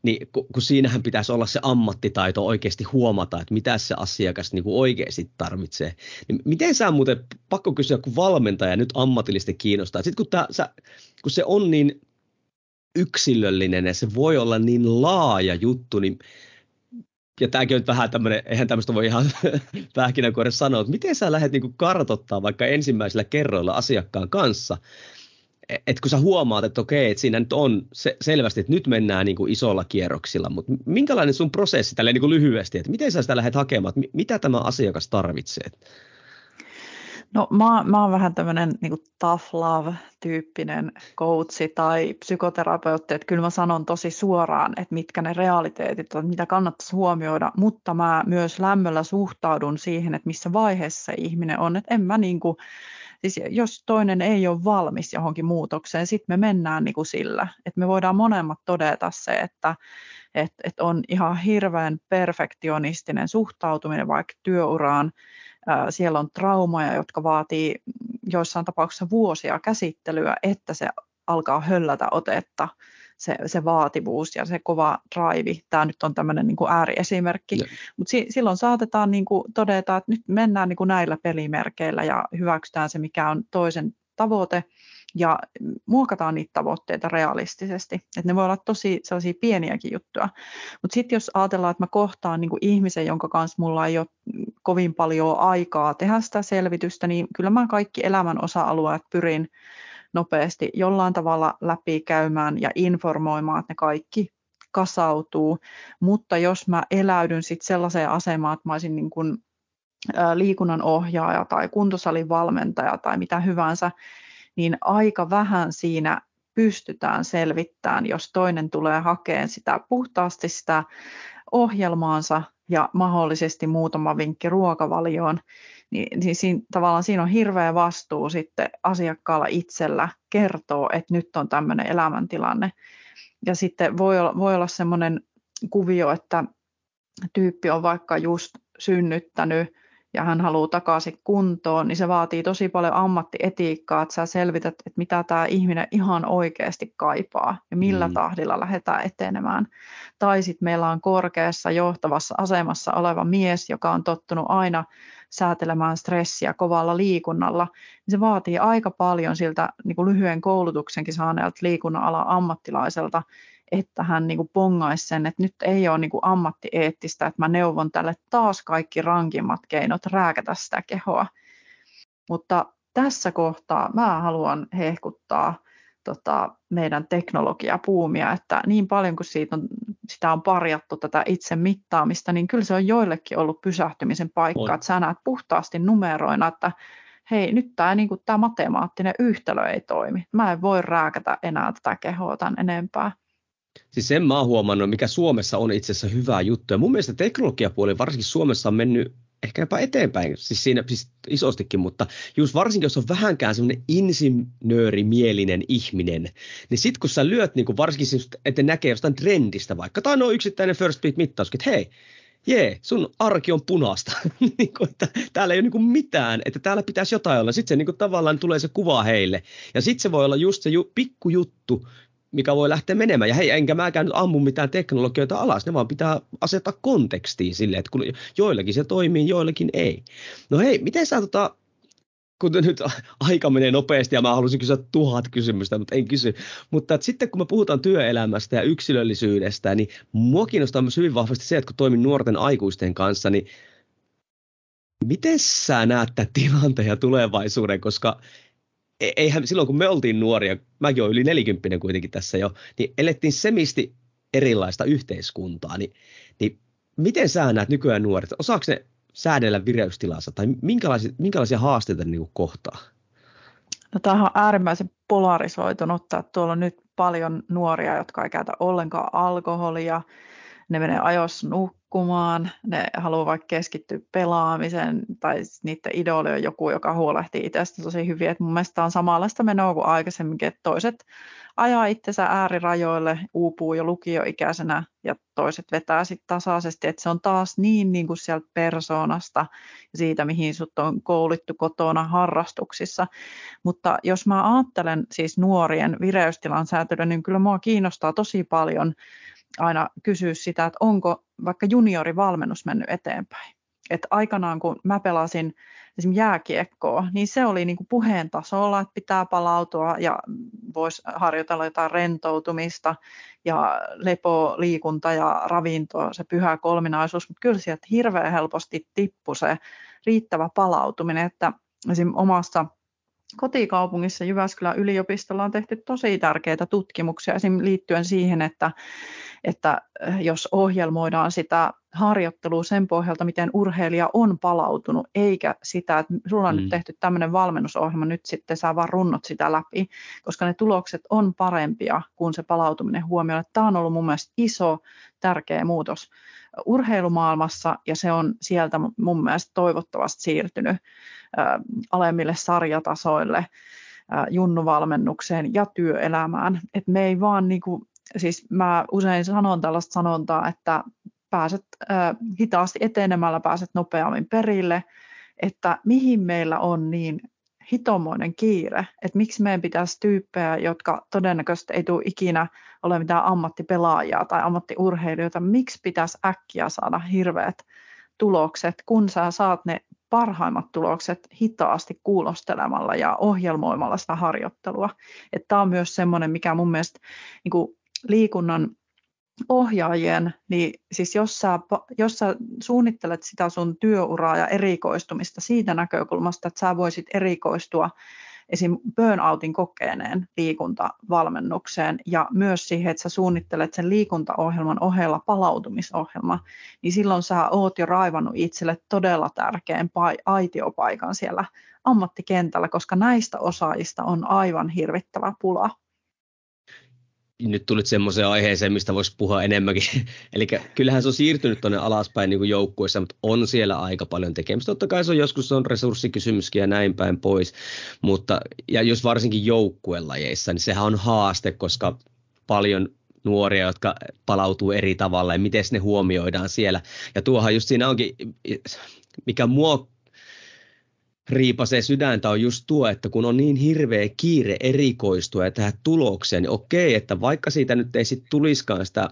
niin kun siinähän pitäisi olla se ammattitaito oikeasti huomata, että mitä se asiakas niin oikeasti tarvitsee. Niin miten sä muuten, pakko kysyä, kun valmentaja nyt ammatillisesti kiinnostaa, sitten kun, tää, sä, kun se on niin yksilöllinen ja se voi olla niin laaja juttu, niin ja tämäkin on vähän tämmöinen, eihän tämmöistä voi ihan [laughs] pähkinänkuoressa sanoa, että miten sä lähdet niin kartottaa vaikka ensimmäisellä kerroilla asiakkaan kanssa, että kun sä huomaat, että okei, että siinä nyt on se, selvästi, että nyt mennään niin kuin isolla kierroksilla, mutta minkälainen sun prosessi tälle niin kuin lyhyesti, että miten sä sitä lähdet hakemaan, että mitä tämä asiakas tarvitsee? No mä, mä oon vähän tämmöinen niin tough love-tyyppinen coachi tai psykoterapeutti, että kyllä mä sanon tosi suoraan, että mitkä ne realiteetit on, mitä kannattaisi huomioida, mutta mä myös lämmöllä suhtaudun siihen, että missä vaiheessa ihminen on, että en mä niin kuin, Siis jos toinen ei ole valmis johonkin muutokseen, sitten me mennään niin kuin sillä. Että me voidaan molemmat todeta se, että et, et on ihan hirveän perfektionistinen suhtautuminen vaikka työuraan. Siellä on traumaja, jotka vaatii joissain tapauksissa vuosia käsittelyä, että se alkaa höllätä otetta se, se vaativuus ja se kova drive. Tämä nyt on tämmöinen niin kuin ääriesimerkki, mutta si, silloin saatetaan niin kuin todeta, että nyt mennään niin kuin näillä pelimerkeillä ja hyväksytään se, mikä on toisen tavoite ja muokataan niitä tavoitteita realistisesti. Että ne voi olla tosi sellaisia pieniäkin juttuja. Mutta sitten jos ajatellaan, että mä kohtaan niin kuin ihmisen, jonka kanssa mulla ei ole kovin paljon aikaa tehdä sitä selvitystä, niin kyllä mä kaikki elämän osa-alueet pyrin nopeasti jollain tavalla läpikäymään ja informoimaan, että ne kaikki kasautuu. Mutta jos mä eläydyn sitten sellaiseen asemaan, että mä olisin niin kuin liikunnan ohjaaja tai kuntosalin valmentaja tai mitä hyvänsä, niin aika vähän siinä pystytään selvittämään, jos toinen tulee hakemaan sitä puhtaasti sitä ohjelmaansa ja mahdollisesti muutama vinkki ruokavalioon, niin, niin siinä, tavallaan siinä on hirveä vastuu sitten asiakkaalla itsellä kertoo, että nyt on tämmöinen elämäntilanne. Ja sitten voi olla, voi olla semmoinen kuvio, että tyyppi on vaikka just synnyttänyt ja hän haluaa takaisin kuntoon, niin se vaatii tosi paljon ammattietiikkaa, että sä selvität, että mitä tämä ihminen ihan oikeasti kaipaa ja millä mm. tahdilla lähdetään etenemään. Tai sitten meillä on korkeassa johtavassa asemassa oleva mies, joka on tottunut aina säätelemään stressiä kovalla liikunnalla, niin se vaatii aika paljon siltä niin kuin lyhyen koulutuksenkin saaneelta liikunnan alan ammattilaiselta, että hän niin kuin pongaisi sen, että nyt ei ole niin kuin ammattieettistä, että mä neuvon tälle taas kaikki rankimmat keinot rääkätä sitä kehoa. Mutta tässä kohtaa mä haluan hehkuttaa tota, meidän teknologiapuumia, että niin paljon kuin siitä on, sitä on parjattu tätä itse mittaamista, niin kyllä se on joillekin ollut pysähtymisen paikka, on. että sä näet puhtaasti numeroina, että hei, nyt tämä niin tämä matemaattinen yhtälö ei toimi. Mä en voi rääkätä enää tätä kehoa tämän enempää. Siis sen mä oon huomannut, mikä Suomessa on itse asiassa hyvä juttu. Ja mun mielestä teknologiapuoli, varsinkin Suomessa on mennyt ehkä jopa eteenpäin, siis siinä siis isostikin, mutta just varsinkin jos on vähänkään semmoinen insinöörimielinen ihminen, niin sit kun sä lyöt niin varsinkin just, että näkee jostain trendistä vaikka, tai no yksittäinen first beat mittaus, että hei, jee, sun arki on punaista, [laughs] niin kuin, että täällä ei ole niin mitään, että täällä pitäisi jotain olla. Sitten se niin tavallaan tulee se kuva heille. Ja sitten se voi olla just se ju, pikkujuttu, mikä voi lähteä menemään. Ja hei, enkä mäkään nyt ammu mitään teknologioita alas, ne vaan pitää asettaa kontekstiin silleen, että kun joillakin se toimii, joillakin ei. No hei, miten sä tota, kun nyt aika menee nopeasti ja mä haluaisin kysyä tuhat kysymystä, mutta en kysy. Mutta että sitten kun me puhutaan työelämästä ja yksilöllisyydestä, niin mua kiinnostaa myös hyvin vahvasti se, että kun toimin nuorten aikuisten kanssa, niin miten sä näet tämän tilanteen ja tulevaisuuden, koska eihän silloin kun me oltiin nuoria, mäkin olen yli nelikymppinen kuitenkin tässä jo, niin elettiin semisti erilaista yhteiskuntaa, niin, niin miten sä näet nykyään nuoret, osaako ne säädellä vireystilansa tai minkälaisia, minkälaisia haasteita ne niin kohtaa? No, tämä on äärimmäisen polarisoitunut, että tuolla on nyt paljon nuoria, jotka ei käytä ollenkaan alkoholia, ne menee ajoissa nukkumaan, ne haluaa vaikka keskittyä pelaamiseen tai niiden idoli on joku, joka huolehtii itsestä tosi hyvin. Et mun mielestä on samanlaista menoa kuin aikaisemminkin, että toiset ajaa itsensä äärirajoille, uupuu jo lukioikäisenä ja toiset vetää sitten tasaisesti, että se on taas niin, niin kuin sieltä persoonasta siitä, mihin sut on koulittu kotona harrastuksissa. Mutta jos mä ajattelen siis nuorien vireystilan säätelyä, niin kyllä mua kiinnostaa tosi paljon aina kysyä sitä, että onko vaikka juniorivalmennus mennyt eteenpäin. Et aikanaan kun mä pelasin esimerkiksi jääkiekkoa, niin se oli niin kuin puheen tasolla, että pitää palautua ja voisi harjoitella jotain rentoutumista ja lepo, liikunta ja ravinto, se pyhä kolminaisuus, mutta kyllä sieltä hirveän helposti tippui se riittävä palautuminen, että esimerkiksi omassa kotikaupungissa Jyväskylän yliopistolla on tehty tosi tärkeitä tutkimuksia esim. liittyen siihen, että, että eh, jos ohjelmoidaan sitä harjoittelua sen pohjalta, miten urheilija on palautunut, eikä sitä, että sulla on mm. nyt tehty tämmöinen valmennusohjelma, nyt sitten sä vaan runnot sitä läpi, koska ne tulokset on parempia kuin se palautuminen huomioon. Tämä on ollut mun mielestä iso, tärkeä muutos urheilumaailmassa ja se on sieltä mun mielestä toivottavasti siirtynyt alemmille sarjatasoille, junnuvalmennukseen ja työelämään. Et me ei vaan niinku, siis mä usein sanon tällaista sanontaa, että pääset hitaasti etenemällä, pääset nopeammin perille, että mihin meillä on niin hitomoinen kiire, että miksi meidän pitäisi tyyppejä, jotka todennäköisesti ei tule ikinä ole mitään ammattipelaajia tai ammattiurheilijoita, miksi pitäisi äkkiä saada hirveät tulokset, kun sä saat ne parhaimmat tulokset hitaasti kuulostelemalla ja ohjelmoimalla sitä harjoittelua. Tämä on myös semmoinen, mikä mun mielestä niin liikunnan ohjaajien, niin siis jos sä, jos sä suunnittelet sitä sun työuraa ja erikoistumista siitä näkökulmasta, että sä voisit erikoistua esim. burnoutin kokeeneen liikuntavalmennukseen ja myös siihen, että sä suunnittelet sen liikuntaohjelman ohella palautumisohjelma, niin silloin sä oot jo raivannut itselle todella tärkeän aitiopaikan siellä ammattikentällä, koska näistä osaajista on aivan hirvittävä pula nyt tulit semmoiseen aiheeseen, mistä voisi puhua enemmänkin. [laughs] Eli kyllähän se on siirtynyt tuonne alaspäin niin kuin joukkueissa, mutta on siellä aika paljon tekemistä. Totta kai se on joskus on resurssikysymyskin ja näin päin pois. Mutta, ja jos varsinkin joukkuelajeissa, niin sehän on haaste, koska paljon nuoria, jotka palautuu eri tavalla ja miten ne huomioidaan siellä. Ja tuohan just siinä onkin, mikä mua riipasee sydäntä on just tuo, että kun on niin hirveä kiire erikoistua ja tehdä tulokseen, niin okei, että vaikka siitä nyt ei sitten tulisikaan sitä,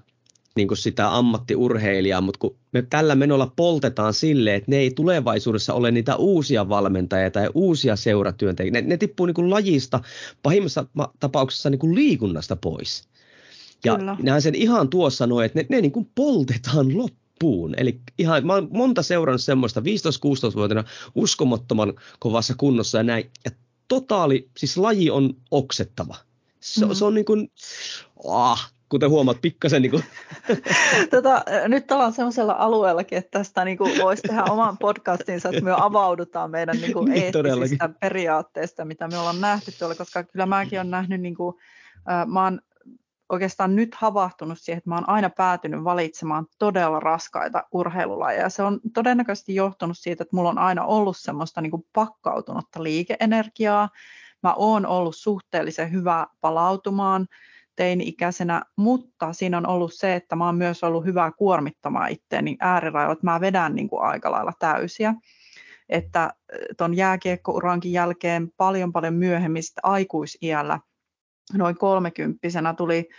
niin kuin sitä ammattiurheilijaa, mutta kun me tällä menolla poltetaan sille, että ne ei tulevaisuudessa ole niitä uusia valmentajia tai uusia seuratyöntekijöitä, ne, ne tippuu niin kuin lajista pahimmassa tapauksessa niin kuin liikunnasta pois. Ja Kyllä. sen ihan tuossa noin, että ne, ne niin kuin poltetaan loppuun puun. Eli ihan, mä oon monta seurannut semmoista 15-16-vuotiaana uskomattoman kovassa kunnossa ja näin. Ja totaali, siis laji on oksettava. Se, mm. se on niin kuin, ah, kuten huomaat, pikkasen niin kuin. [laughs] tota, nyt ollaan sellaisella alueellakin, että tästä niin kuin voisi tehdä oman podcastinsa, että me avaudutaan meidän niin kuin niin, eettisistä periaatteista, mitä me ollaan nähty tuolla, koska kyllä mäkin olen nähnyt, niin kuin, äh, mä oon oikeastaan nyt havahtunut siihen, että mä oon aina päätynyt valitsemaan todella raskaita urheilulajeja. Se on todennäköisesti johtunut siitä, että mulla on aina ollut semmoista niin kuin pakkautunutta liikeenergiaa. Mä oon ollut suhteellisen hyvä palautumaan teini-ikäisenä, mutta siinä on ollut se, että mä oon myös ollut hyvä kuormittamaan itteeni äärirajoilla, että mä vedän niin kuin aika lailla täysiä että ton jääkiekkourankin jälkeen paljon paljon myöhemmin aikuisiällä noin kolmekymppisenä tuli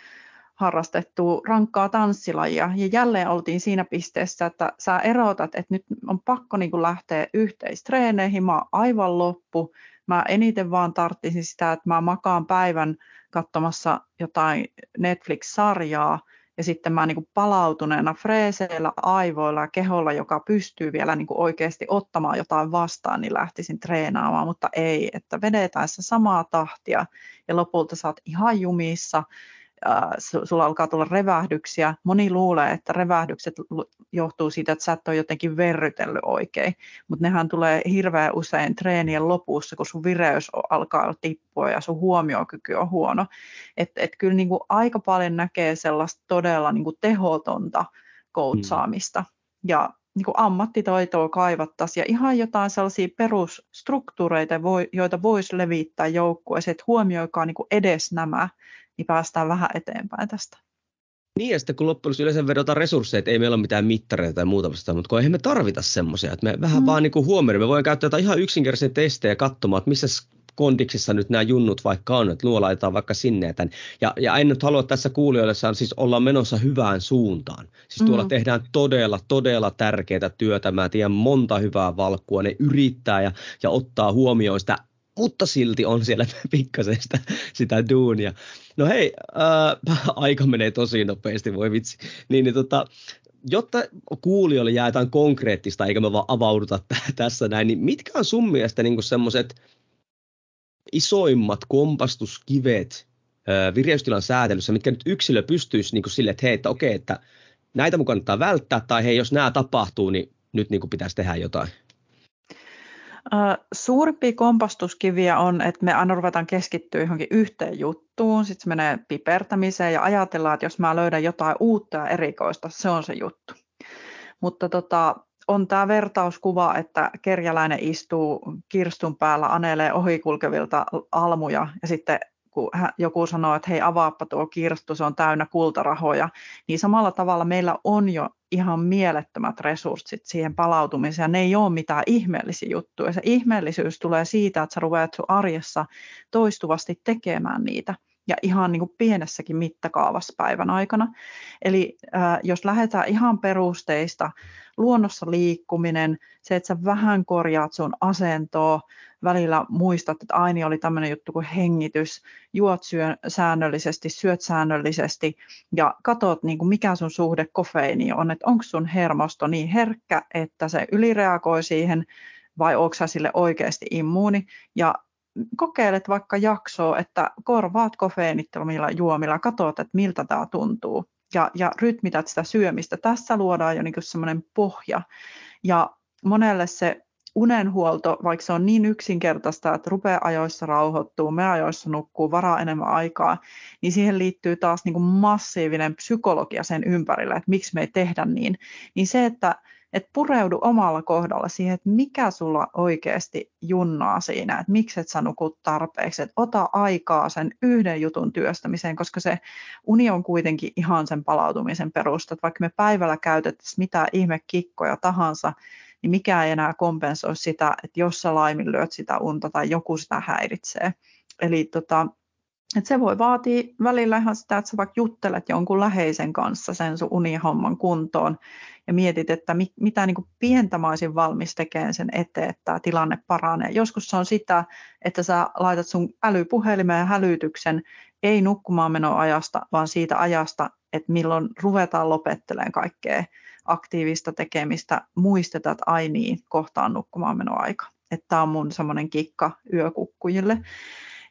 harrastettu rankkaa tanssilajia. Ja jälleen oltiin siinä pisteessä, että sä erotat, että nyt on pakko niin kuin lähteä yhteistreeneihin, mä oon aivan loppu, mä eniten vaan tarttisin sitä, että mä makaan päivän katsomassa jotain Netflix-sarjaa ja sitten mä niin palautuneena freeseillä, aivoilla ja keholla, joka pystyy vielä niin oikeasti ottamaan jotain vastaan, niin lähtisin treenaamaan, mutta ei, että vedetään se samaa tahtia ja lopulta oot ihan jumissa sulla alkaa tulla revähdyksiä. Moni luulee, että revähdykset johtuu siitä, että sä et ole jotenkin verrytellyt oikein, mutta nehän tulee hirveän usein treenien lopussa, kun sun vireys alkaa tippua ja sun huomiokyky on huono. Että et kyllä niin kuin aika paljon näkee sellaista todella niin kuin tehotonta koutsaamista. Mm. Ja niin kuin ammattitaitoa kaivattaisiin ja ihan jotain sellaisia perusstruktuureita, joita voisi levittää joukkueeseen, että huomioikaa niin kuin edes nämä, niin päästään vähän eteenpäin tästä. Niin, ja sitten kun loppujen yleensä vedotaan resursseja, että ei meillä ole mitään mittareita tai muuta vastaan, mutta kun eihän me tarvita semmoisia, että me vähän mm. vaan niin huomioida, me voidaan käyttää jotain ihan yksinkertaisia testejä katsomaan, että missä kondiksissa nyt nämä junnut vaikka on, että luo laitetaan vaikka sinne. Ja, tämän. ja, ja en nyt halua tässä kuulijoille, siis olla menossa hyvään suuntaan. Siis tuolla mm. tehdään todella, todella tärkeää työtä. Mä tiedän monta hyvää valkkua, ne yrittää ja, ja ottaa huomioon sitä mutta silti on siellä [laughs] pikkasen sitä, sitä duunia. No hei, ää, [laughs] aika menee tosi nopeasti, voi vitsi. Niin, niin tota, jotta kuulijoille jaetaan konkreettista, eikä me vaan avauduta [laughs] t- tässä näin, niin mitkä on sun mielestä niin semmoiset isoimmat kompastuskivet ää, vireystilan säätelyssä, mitkä nyt yksilö pystyisi niin sille, että hei, että okei, että näitä mun kannattaa välttää, tai hei, jos nämä tapahtuu, niin nyt niin pitäisi tehdä jotain? Suurimpia kompastuskiviä on, että me aina ruvetaan keskittyä johonkin yhteen juttuun, sitten se menee pipertämiseen ja ajatellaan, että jos mä löydän jotain uutta ja erikoista, se on se juttu. Mutta tota, on tämä vertauskuva, että kerjäläinen istuu kirstun päällä, anelee ohikulkevilta almuja ja sitten kun joku sanoo, että hei avaappa tuo kirstu, se on täynnä kultarahoja, niin samalla tavalla meillä on jo ihan mielettömät resurssit siihen palautumiseen. Ne ei ole mitään ihmeellisiä juttuja. Se ihmeellisyys tulee siitä, että sä ruveat sun arjessa toistuvasti tekemään niitä ja ihan niin kuin pienessäkin mittakaavassa päivän aikana. Eli äh, jos lähdetään ihan perusteista, luonnossa liikkuminen, se, että sä vähän korjaat sun asentoa, välillä muistat, että aini oli tämmöinen juttu kuin hengitys, juot syö säännöllisesti, syöt säännöllisesti ja katot, niin kuin mikä sun suhde kofeiiniin on, että onko sun hermosto niin herkkä, että se ylireagoi siihen vai onko sille oikeasti immuuni? Ja kokeilet vaikka jaksoa, että korvaat kofeiinittomilla juomilla, katsot, että miltä tämä tuntuu. Ja, ja rytmität sitä syömistä. Tässä luodaan jo niin semmoinen pohja. Ja monelle se unenhuolto, vaikka se on niin yksinkertaista, että rupeaa ajoissa rauhoittuu, me ajoissa nukkuu, varaa enemmän aikaa, niin siihen liittyy taas niin kuin massiivinen psykologia sen ympärillä, että miksi me ei tehdä niin. Niin se, että et pureudu omalla kohdalla siihen, että mikä sulla oikeasti junnaa siinä, että miksi et sä nukut tarpeeksi, että ota aikaa sen yhden jutun työstämiseen, koska se uni on kuitenkin ihan sen palautumisen perusta, että vaikka me päivällä käytettäisiin mitä ihme kikkoja tahansa, niin mikä ei enää kompensoi sitä, että jos sä laiminlyöt sitä unta tai joku sitä häiritsee. Eli tota, et se voi vaatia välillä ihan sitä, että sä vaikka juttelet jonkun läheisen kanssa sen sun unihomman kuntoon ja mietit, että mit, mitä niin pientä mä olisin valmis tekemään sen eteen, että tämä tilanne paranee. Joskus se on sitä, että sä laitat sun älypuhelimeen hälytyksen ei nukkumaan menoajasta, vaan siitä ajasta, että milloin ruvetaan lopettelemaan kaikkea aktiivista tekemistä, muistetaan, että ai niin, kohtaan nukkumaan menoaika. Että tämä on mun semmoinen kikka yökukkujille.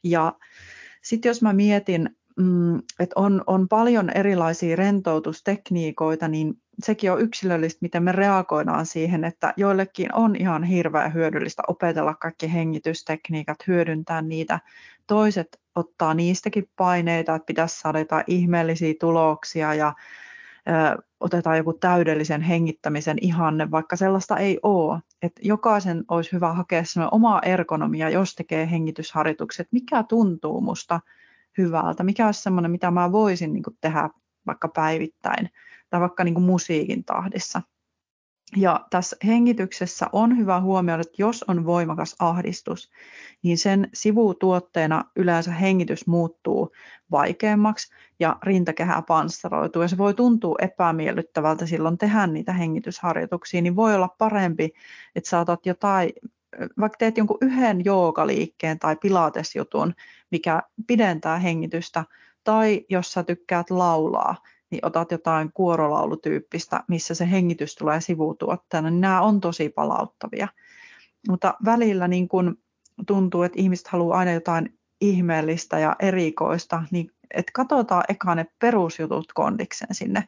Ja sitten jos mä mietin, mm, että on, on paljon erilaisia rentoutustekniikoita, niin sekin on yksilöllistä, miten me reagoidaan siihen, että joillekin on ihan hirveän hyödyllistä opetella kaikki hengitystekniikat, hyödyntää niitä. Toiset ottaa niistäkin paineita, että pitäisi saada jotain ihmeellisiä tuloksia ja otetaan joku täydellisen hengittämisen ihanne, vaikka sellaista ei ole. Että jokaisen olisi hyvä hakea omaa ergonomia, jos tekee hengitysharjoitukset, mikä tuntuu musta hyvältä, mikä olisi sellainen, mitä mä voisin niin tehdä vaikka päivittäin tai vaikka niin musiikin tahdissa. Ja tässä hengityksessä on hyvä huomioida, että jos on voimakas ahdistus, niin sen sivutuotteena yleensä hengitys muuttuu vaikeammaksi ja rintakehä panssaroituu. Ja se voi tuntua epämiellyttävältä silloin tehdä niitä hengitysharjoituksia, niin voi olla parempi, että saatat jotain, vaikka teet jonkun yhden joogaliikkeen tai pilatesjutun, mikä pidentää hengitystä, tai jos sä tykkäät laulaa, niin otat jotain kuorolaulutyyppistä, missä se hengitys tulee sivutuotteena, niin nämä on tosi palauttavia. Mutta välillä niin kun tuntuu, että ihmiset haluaa aina jotain ihmeellistä ja erikoista, niin että katsotaan eka ne perusjutut kondikseen sinne.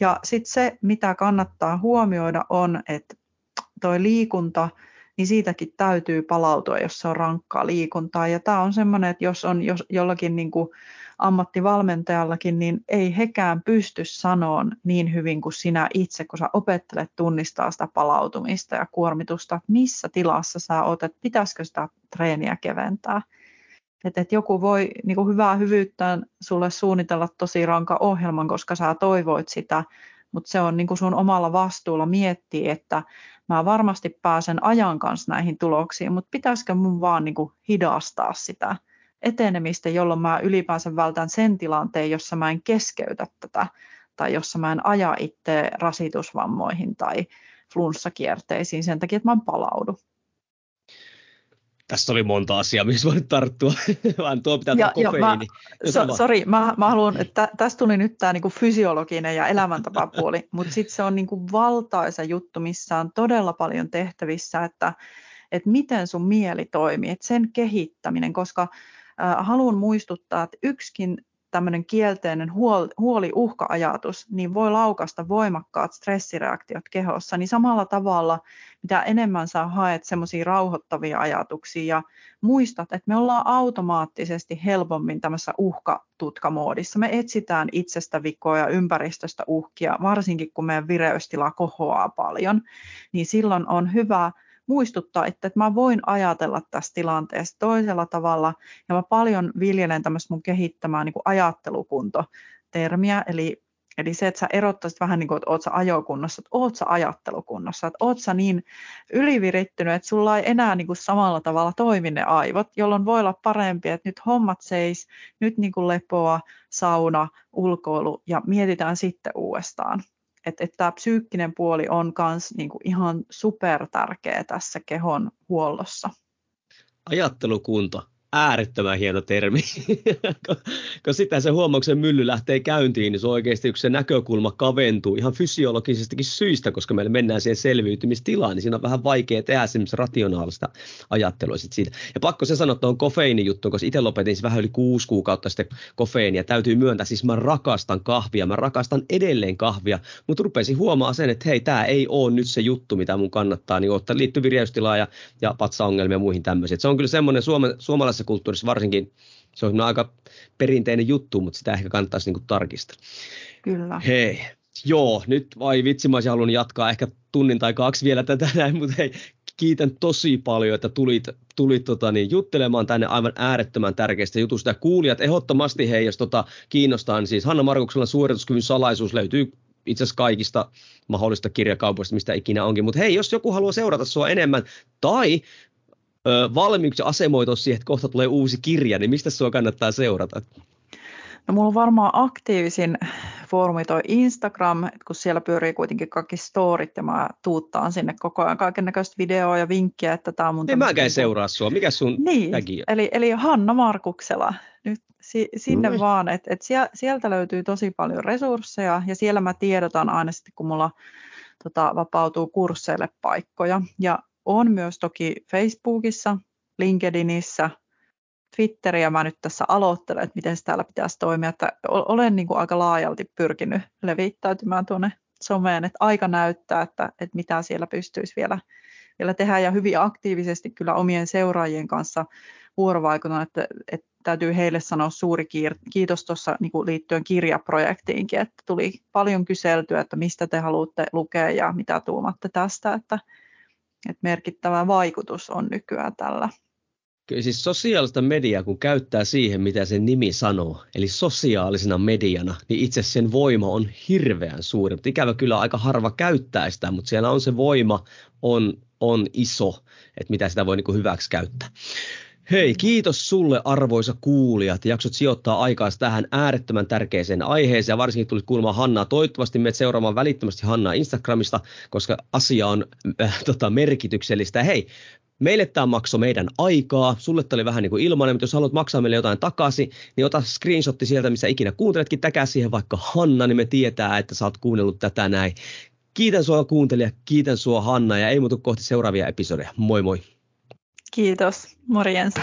Ja sitten se, mitä kannattaa huomioida on, että toi liikunta, niin siitäkin täytyy palautua, jos se on rankkaa liikuntaa. Ja tämä on semmoinen, että jos on jos jollakin niin kuin ammattivalmentajallakin, niin ei hekään pysty sanoon niin hyvin kuin sinä itse, kun sä opettelet tunnistaa sitä palautumista ja kuormitusta, että missä tilassa sä oot, että pitäisikö sitä treeniä keventää. Että et joku voi niin kuin hyvää hyvyyttään sulle suunnitella tosi ranka ohjelman, koska sä toivoit sitä, mutta se on niin kuin sun omalla vastuulla miettiä, että mä varmasti pääsen ajan kanssa näihin tuloksiin, mutta pitäisikö mun vaan niin kuin hidastaa sitä etenemistä, jolloin mä ylipäänsä vältän sen tilanteen, jossa mä en keskeytä tätä tai jossa mä en aja itse rasitusvammoihin tai flunssakierteisiin sen takia, että mä en palaudu. Tässä oli monta asiaa, missä voit tarttua, [laughs] vaan tuo pitää ja, kofeiini. So, sori, mä, mä haluan, että tässä tuli nyt tämä niinku fysiologinen ja elämäntapapuoli, [laughs] mutta sitten se on niinku valtaisa juttu, missä on todella paljon tehtävissä, että, että miten sun mieli toimii, että sen kehittäminen, koska haluan muistuttaa, että yksikin tämmöinen kielteinen huoli, huoli uhka-ajatus, niin voi laukasta voimakkaat stressireaktiot kehossa, niin samalla tavalla, mitä enemmän sä haet semmoisia rauhoittavia ajatuksia ja muistat, että me ollaan automaattisesti helpommin tämmöisessä uhkatutkamoodissa. Me etsitään itsestä vikoja, ympäristöstä uhkia, varsinkin kun meidän vireystila kohoaa paljon, niin silloin on hyvä muistuttaa, että, että mä voin ajatella tässä tilanteessa toisella tavalla, ja mä paljon viljelen tämmöistä mun kehittämää niin ajattelukunto-termiä, eli Eli se, että sä erottaisit vähän niin kuin, että oot sä ajokunnossa, että oot sä ajattelukunnossa, että oot sä niin ylivirittynyt, että sulla ei enää niin kuin samalla tavalla toimi ne aivot, jolloin voi olla parempi, että nyt hommat seis, nyt niin kuin lepoa, sauna, ulkoilu ja mietitään sitten uudestaan että, että tämä psyykkinen puoli on myös niinku ihan super tärkeä tässä kehon huollossa. Ajattelukunto äärettömän hieno termi, [laughs] kun sitä se huomauksen mylly lähtee käyntiin, niin se oikeasti yksi se näkökulma kaventuu ihan fysiologisestakin syistä, koska meillä mennään siihen selviytymistilaan, niin siinä on vähän vaikea tehdä semmoista rationaalista ajattelua sit siitä. Ja pakko se sanoa tuohon kofeiinijuttuun, koska itse lopetin siis vähän yli kuusi kuukautta sitten kofeiinia, täytyy myöntää, siis mä rakastan kahvia, mä rakastan edelleen kahvia, mutta rupesin huomaa sen, että hei, tämä ei ole nyt se juttu, mitä mun kannattaa niin ottaa, liittyy ja, ja patsaongelmia ja muihin tämmöisiin. Se on kyllä semmoinen suome, suomalaisessa suomalaisessa kulttuurissa varsinkin se on aika perinteinen juttu, mutta sitä ehkä kannattaisi niin tarkistaa. Kyllä. Hei, joo, nyt vai vitsi, mä haluan jatkaa ehkä tunnin tai kaksi vielä tätä näin, mutta hei, kiitän tosi paljon, että tulit, tulit tota, niin, juttelemaan tänne aivan äärettömän tärkeistä jutusta. Ja kuulijat, ehdottomasti hei, jos tota, kiinnostaa, niin siis Hanna Markuksella suorituskyvyn salaisuus löytyy itse asiassa kaikista mahdollista kirjakaupoista, mistä ikinä onkin. Mutta hei, jos joku haluaa seurata sua enemmän tai valmiiksi asemoitu siihen, että kohta tulee uusi kirja, niin mistä sinua kannattaa seurata? No mulla on varmaan aktiivisin foorumi toi Instagram, että kun siellä pyörii kuitenkin kaikki storit ja mä tuuttaan sinne koko ajan kaiken näköistä videoa ja vinkkiä, että tämä on mun... Ei mä käyn seuraa sua, mikä sun niin, tagi eli, eli Hanna Markuksela, nyt si, sinne no. vaan, että et sieltä löytyy tosi paljon resursseja ja siellä mä tiedotan aina sitten, kun mulla tota, vapautuu kursseille paikkoja ja on myös toki Facebookissa, LinkedInissä, Twitteriä mä nyt tässä aloittelen, että miten täällä pitäisi toimia. Että olen niin kuin aika laajalti pyrkinyt levittäytymään tuonne someen, että aika näyttää, että, että mitä siellä pystyisi vielä, vielä tehdä ja hyvin aktiivisesti kyllä omien seuraajien kanssa vuorovaikutan, että, että täytyy heille sanoa suuri kiitos tuossa niin liittyen kirjaprojektiinkin, että tuli paljon kyseltyä, että mistä te haluatte lukea ja mitä tuumatte tästä, että, että merkittävä vaikutus on nykyään tällä. siis sosiaalista mediaa kun käyttää siihen, mitä sen nimi sanoo, eli sosiaalisena mediana, niin itse sen voima on hirveän suuri. Mutta ikävä kyllä aika harva käyttää sitä, mutta siellä on se voima, on, on iso, että mitä sitä voi niin hyväksi käyttää. Hei, kiitos sulle arvoisa kuulija, että jaksot sijoittaa aikaa tähän äärettömän tärkeäseen aiheeseen ja varsinkin tulit kuulemaan Hannaa. Toivottavasti menet seuraamaan välittömästi Hannaa Instagramista, koska asia on äh, tota, merkityksellistä. Hei, Meille tämä maksoi meidän aikaa, sulle tämä oli vähän niin kuin ilmainen, mutta jos haluat maksaa meille jotain takaisin, niin ota screenshotti sieltä, missä ikinä kuunteletkin, täkää siihen vaikka Hanna, niin me tietää, että sä oot kuunnellut tätä näin. Kiitän sua kuuntelija, kiitän sua Hanna ja ei muutu kohti seuraavia episodeja. Moi moi! Kiitos, morjens!